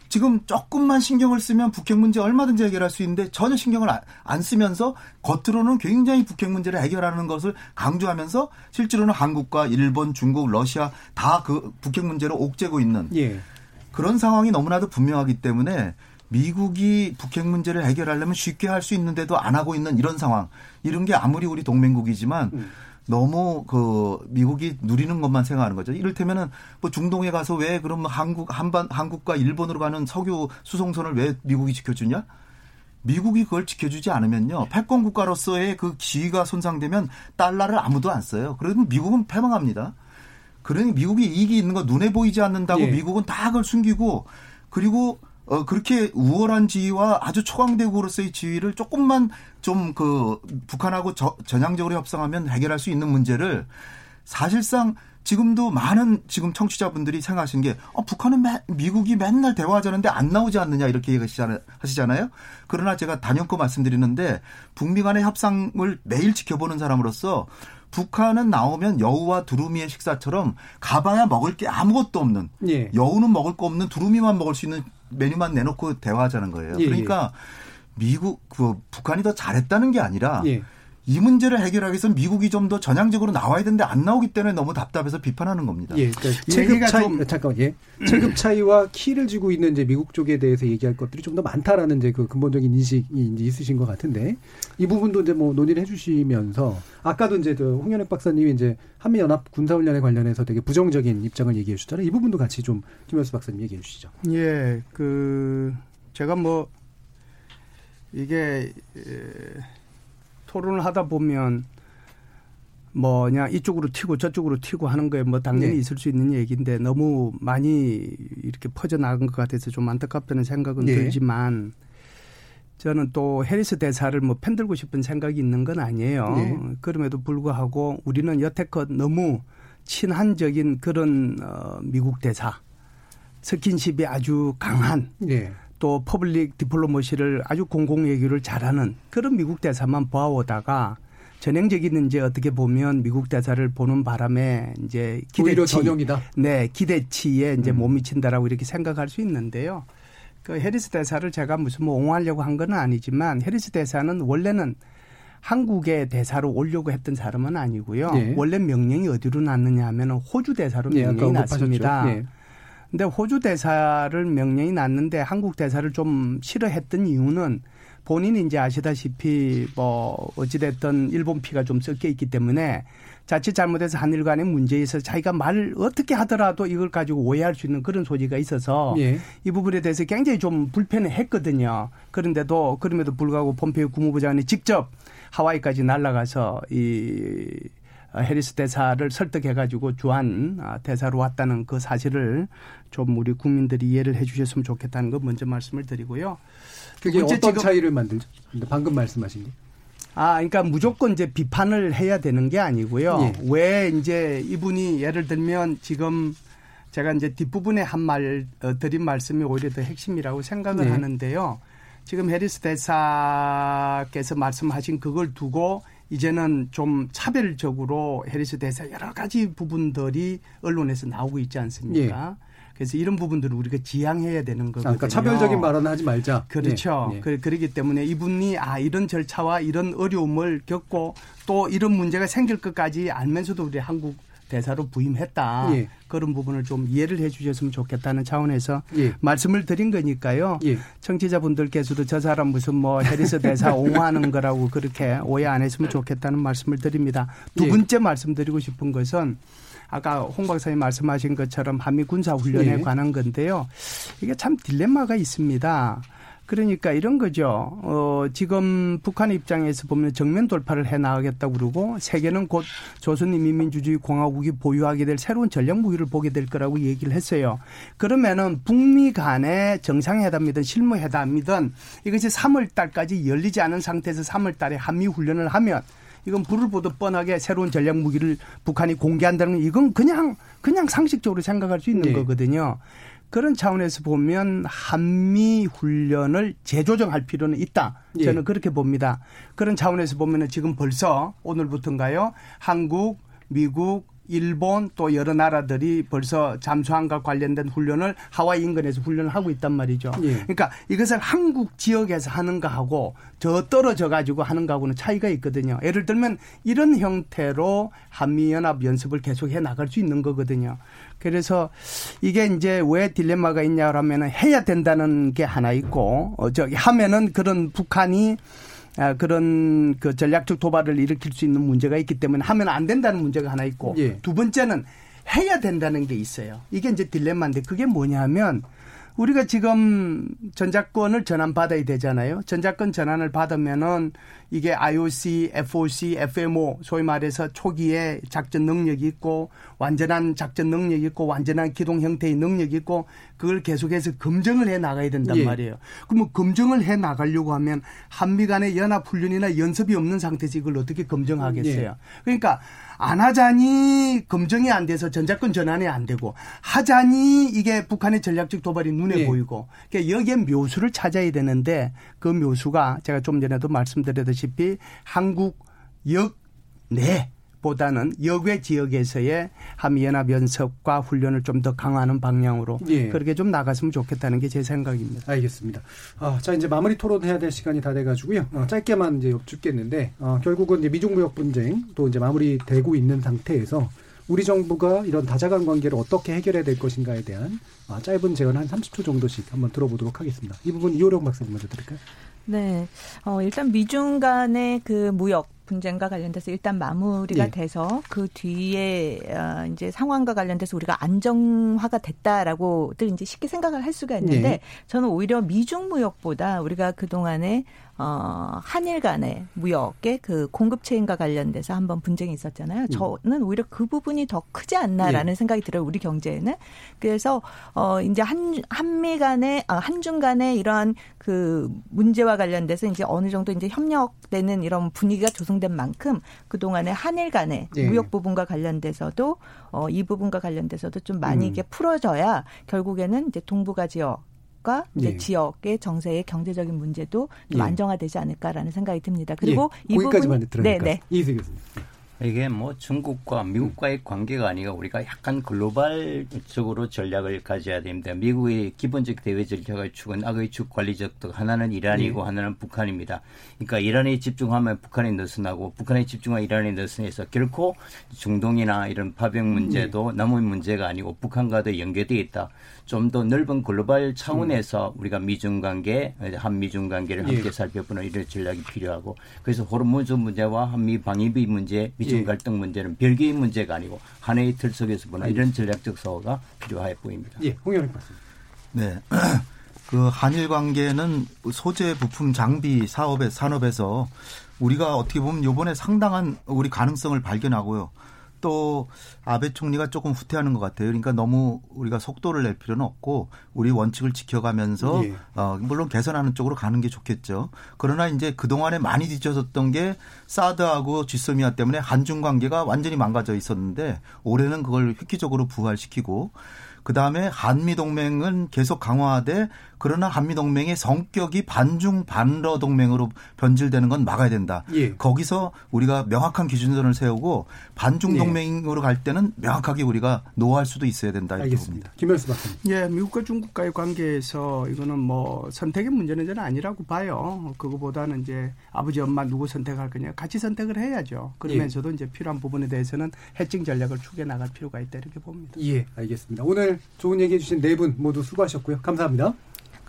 지금 조금만 신경을 쓰면 북핵 문제 얼마든지 해결할 수 있는데 전혀 신경을 안 쓰면서 겉으로는 굉장히 북핵 문제를 해결하는 것을 강조하면서 실제로는 한국과 일본, 중국, 러시아 다 그 북핵 문제로 옥죄고 있는 예. 그런 상황이 너무나도 분명하기 때문에 미국이 북핵 문제를 해결하려면 쉽게 할 수 있는데도 안 하고 있는 이런 상황 이런 게 아무리 우리 동맹국이지만 음. 너무 그 미국이 누리는 것만 생각하는 거죠. 이를테면은 뭐 중동에 가서 왜 그럼 한국 한반 한국과 일본으로 가는 석유 수송선을 왜 미국이 지켜주냐? 미국이 그걸 지켜주지 않으면요. 패권 국가로서의 그 지위가 손상되면 달러를 아무도 안 써요. 그러면 미국은 패망합니다. 그러니 미국이 이익이 있는 거 눈에 보이지 않는다고 예. 미국은 다 그걸 숨기고 그리고 어, 그렇게 우월한 지위와 아주 초강대국으로서의 지위를 조금만 좀 그 북한하고 저, 전향적으로 협상하면 해결할 수 있는 문제를 사실상 지금도 많은 지금 청취자분들이 생각하시는 게 어, 북한은 매, 미국이 맨날 대화하자는데 안 나오지 않느냐 이렇게 얘기하시잖아요. 그러나 제가 단연코 말씀드리는데 북미 간의 협상을 매일 지켜보는 사람으로서 북한은 나오면 여우와 두루미의 식사처럼 가봐야 먹을 게 아무것도 없는 예. 여우는 먹을 거 없는 두루미만 먹을 수 있는 메뉴만 내놓고 대화하자는 거예요. 예, 그러니까 예. 미국 그 북한이 더 잘했다는 게 아니라 예. 이 문제를 해결하기 위해서 미국이 좀 더 전향적으로 나와야 되는데 안 나오기 때문에 너무 답답해서 비판하는 겁니다. 예, 그러니까 체급 차이 좀... 잠깐만 예. 체급 차이와 키를 쥐고 있는 이제 미국 쪽에 대해서 얘기할 것들이 좀 더 많다라는 이제 그 근본적인 인식이 이제 있으신 것 같은데 이 부분도 이제 뭐 논의를 해주시면서 아까도 이제 그 홍현ек 박사님이 이제 한미 연합 군사 훈련에 관련해서 되게 부정적인 입장을 얘기해 주셨잖아요. 이 부분도 같이 좀 김현수 박사님 얘기해 주시죠. 예, 그 제가 뭐 이게 토론을 하다 보면 뭐 그냥 이쪽으로 튀고 저쪽으로 튀고 하는 거에 뭐 당연히 네. 있을 수 있는 얘기인데 너무 많이 이렇게 퍼져 나간 것 같아서 좀 안타깝다는 생각은 네. 들지만 저는 또 해리스 대사를 뭐 편들고 싶은 생각이 있는 건 아니에요. 네. 그럼에도 불구하고 우리는 여태껏 너무 친한적인 그런 어 미국 대사 스킨십이 아주 강한 네. 또 public diplomacy를 아주 공공 얘기를 잘하는 그런 미국 대사만 보아오다가 전형적인 이제 어떻게 보면 미국 대사를 보는 바람에 이제 기대치 전형이다. 네, 기대치에 이제 음. 못 미친다라고 이렇게 생각할 수 있는데요. 그 해리스 대사를 제가 무슨 뭐 옹호하려고 한 건 아니지만 해리스 대사는 원래는 한국의 대사로 오려고 했던 사람은 아니고요. 네. 원래 명령이 어디로 났느냐 하면 호주 대사로 네, 명령이 네, 났습니다. 네. 근데 호주 대사를 명령이 났는데 한국 대사를 좀 싫어했던 이유는 본인이 이제 아시다시피 뭐 어찌됐든 일본 피가 좀 섞여 있기 때문에 자칫 잘못해서 한일 간의 문제에 있어서 자기가 말을 어떻게 하더라도 이걸 가지고 오해할 수 있는 그런 소지가 있어서 예. 이 부분에 대해서 굉장히 좀 불편해 했거든요. 그런데도 그럼에도 불구하고 폼페이오 국무부 장관이 직접 하와이까지 날아가서 이 해리스 대사를 설득해가지고 주한 아, 대사로 왔다는 그 사실을 좀 우리 국민들이 이해를 해주셨으면 좋겠다는 거 먼저 말씀을 드리고요. 그게 어떤 차이를 만들죠? 방금 말씀하신 게. 아, 그러니까 무조건 이제 비판을 해야 되는 게 아니고요. 예. 왜 이제 이분이 예를 들면 지금 제가 이제 뒷부분에 한 말, 어, 드린 말씀이 오히려 더 핵심이라고 생각을 네. 하는데요. 지금 해리스 대사께서 말씀하신 그걸 두고 이제는 좀 차별적으로 해리스 대사 여러 가지 부분들이 언론에서 나오고 있지 않습니까? 예. 그래서 이런 부분들을 우리가 지양해야 되는 거거든요. 그러니까 차별적인 발언 하지 말자. 그렇죠. 네. 네. 그 러기 때문에 이분이 아 이런 절차와 이런 어려움을 겪고 또 이런 문제가 생길 것까지 알면서도 우리 한국 대사로 부임했다. 예. 그런 부분을 좀 이해를 해 주셨으면 좋겠다는 차원에서 예. 말씀을 드린 거니까요. 예. 청취자분들께서도 저 사람 무슨 뭐 해리스 대사 [laughs] 옹호하는 거라고 그렇게 오해 안 했으면 좋겠다는 말씀을 드립니다. 두 예. 번째 말씀드리고 싶은 것은 아까 홍 박사님 말씀하신 것처럼 한미 군사 훈련에 예. 관한 건데요. 이게 참 딜레마가 있습니다. 그러니까 이런 거죠. 어, 지금 북한 입장에서 보면 정면 돌파를 해 나가겠다고 그러고 세계는 곧 조선인민주주의 공화국이 보유하게 될 새로운 전략 무기를 보게 될 거라고 얘기를 했어요. 그러면은 북미 간의 정상회담이든 실무회담이든 이것이 3월 달까지 열리지 않은 상태에서 3월 달에 한미 훈련을 하면 이건 불을 보듯 뻔하게 새로운 전략 무기를 북한이 공개한다는 이건 그냥 그냥 상식적으로 생각할 수 있는 네. 거거든요. 그런 차원에서 보면 한미 훈련을 재조정할 필요는 있다. 예. 저는 예. 그렇게 봅니다. 그런 차원에서 보면은 지금 벌써 오늘부터인가요? 한국, 미국, 일본 또 여러 나라들이 벌써 잠수함과 관련된 훈련을 하와이 인근에서 훈련을 하고 있단 말이죠. 예. 그러니까 이것을 한국 지역에서 하는 거하고 저 떨어져 가지고 하는 거하고는 차이가 있거든요. 예를 들면 이런 형태로 한미 연합 연습을 계속 해 나갈 수 있는 거거든요. 그래서 이게 이제 왜 딜레마가 있냐라면은 해야 된다는 게 하나 있고 어 저기 하면은 그런 북한이 아, 그런 그 전략적 도발을 일으킬 수 있는 문제가 있기 때문에 하면 안 된다는 문제가 하나 있고 예. 두 번째는 해야 된다는 게 있어요. 이게 이제 딜레마인데 그게 뭐냐면 우리가 지금 전자권을 전환받아야 되잖아요. 전자권 전환을 받으면은 이게 IOC, FOC, FMO 소위 말해서 초기에 작전 능력이 있고 완전한 작전 능력이 있고 완전한 기동 형태의 능력이 있고 그걸 계속해서 검증을 해 나가야 된단 예. 말이에요. 그러면 검증을 해 나가려고 하면 한미 간의 연합 훈련이나 연습이 없는 상태에서 이걸 어떻게 검증하겠어요. 예. 그러니까 안 하자니 검증이 안 돼서 전자권 전환이 안 되고 하자니 이게 북한의 전략적 도발이 눈에 네. 보이고 그러니까 여기에 묘수를 찾아야 되는데 그 묘수가 제가 좀 전에도 말씀드렸다시피 한국 역내 보다는 여괴 지역에서의 한미연합 연습과 훈련을 좀 더 강화하는 방향으로 예. 그렇게 좀 나갔으면 좋겠다는 게 제 생각입니다. 알겠습니다. 아, 자 이제 마무리 토론해야 될 시간이 다 돼가지고요. 어, 짧게만 이제 여쭙겠는데 어, 결국은 이제 미중무역 분쟁 또 이제 마무리되고 있는 상태에서 우리 정부가 이런 다자간 관계를 어떻게 해결해야 될 것인가에 대한 아, 짧은 제언 한 30초 정도씩 한번 들어보도록 하겠습니다. 이 부분 이호령 박사님 먼저 드릴까요? 네. 어, 일단 미중 간의 그 무역 분쟁과 관련돼서 일단 마무리가 네. 돼서 그 뒤에 어, 이제 상황과 관련돼서 우리가 안정화가 됐다라고들 이제 쉽게 생각을 할 수가 있는데 네. 저는 오히려 미중 무역보다 우리가 그 동안에 어, 한일 간의 무역의 그 공급 체인과 관련돼서 한번 분쟁이 있었잖아요. 음. 저는 오히려 그 부분이 더 크지 않나라는 예. 생각이 들어요. 우리 경제에는. 그래서 어 이제 한 한미 간의 아, 한중 간의 이러한 그 문제와 관련돼서 이제 어느 정도 이제 협력되는 이런 분위기가 조성된 만큼 그동안에 한일 간의 예. 무역 부분과 관련돼서도 어 이 부분과 관련돼서도 좀 많이 음. 이게 풀어져야 결국에는 이제 동북아 지역 과 이제 예. 지역의 정세의 경제적인 문제도 좀 예. 안정화되지 않을까라는 생각이 듭니다. 그리고 예. 이 부분이 네, 네. 이승 교수님. 이게 뭐 중국과 미국과의 관계가 아니라 우리가 약간 글로벌적으로 전략을 가져야 됩니다. 미국의 기본적 대외 전략의 축은 악의 축 관리적 도 하나는 이란이고 네. 하나는 북한입니다. 그러니까 이란에 집중하면 북한이 느슨하고 북한에 집중하면 이란이 느슨해서 결코 중동이나 이런 파병 문제도 네. 남의 문제가 아니고 북한과도 연계되어 있다. 좀 더 넓은 글로벌 차원에서 음. 우리가 미중 관계, 한미중 관계를 함께 예. 살펴보는 이런 전략이 필요하고 그래서 호르무즈 문제와 한미 방위비 문제, 미중 예. 갈등 문제는 별개의 문제가 아니고 하나의 틀 속에서 보는 이런 전략적 서가 필요해 보입니다. 예, 홍영익 박사. 네. [clears throat] 그 한일 관계는 소재 부품 장비 사업의 산업에서 우리가 어떻게 보면 요번에 상당한 우리 가능성을 발견하고요. 또 아베 총리가 조금 후퇴하는 것 같아요. 그러니까 너무 우리가 속도를 낼 필요는 없고 우리 원칙을 지켜가면서 예. 어, 물론 개선하는 쪽으로 가는 게 좋겠죠. 그러나 이제 그 동안에 많이 뒤쳐졌던 게 사드하고 지소미아 때문에 한중 관계가 완전히 망가져 있었는데 올해는 그걸 획기적으로 부활시키고 그 다음에 한미 동맹은 계속 강화돼 그러나 한미 동맹의 성격이 반중 반러 동맹으로 변질되는 건 막아야 된다. 예. 거기서 우리가 명확한 기준선을 세우고 반중 예. 동맹으로 예. 갈 때는 명확하게 우리가 노할 수도 있어야 된다. 알겠습니다. 김현수 박사님. 예, 미국과 중국과의 관계에서 이거는 뭐 선택의 문제는 저는 아니라고 봐요. 그거보다는 이제 아버지 엄마 누구 선택할 거냐 같이 선택을 해야죠. 그러면서도 예. 이제 필요한 부분에 대해서는 해칭 전략을 추구해 나갈 필요가 있다 이렇게 봅니다. 예, 알겠습니다. 오늘 좋은 얘기 해 주신 네 분 모두 수고하셨고요. 감사합니다.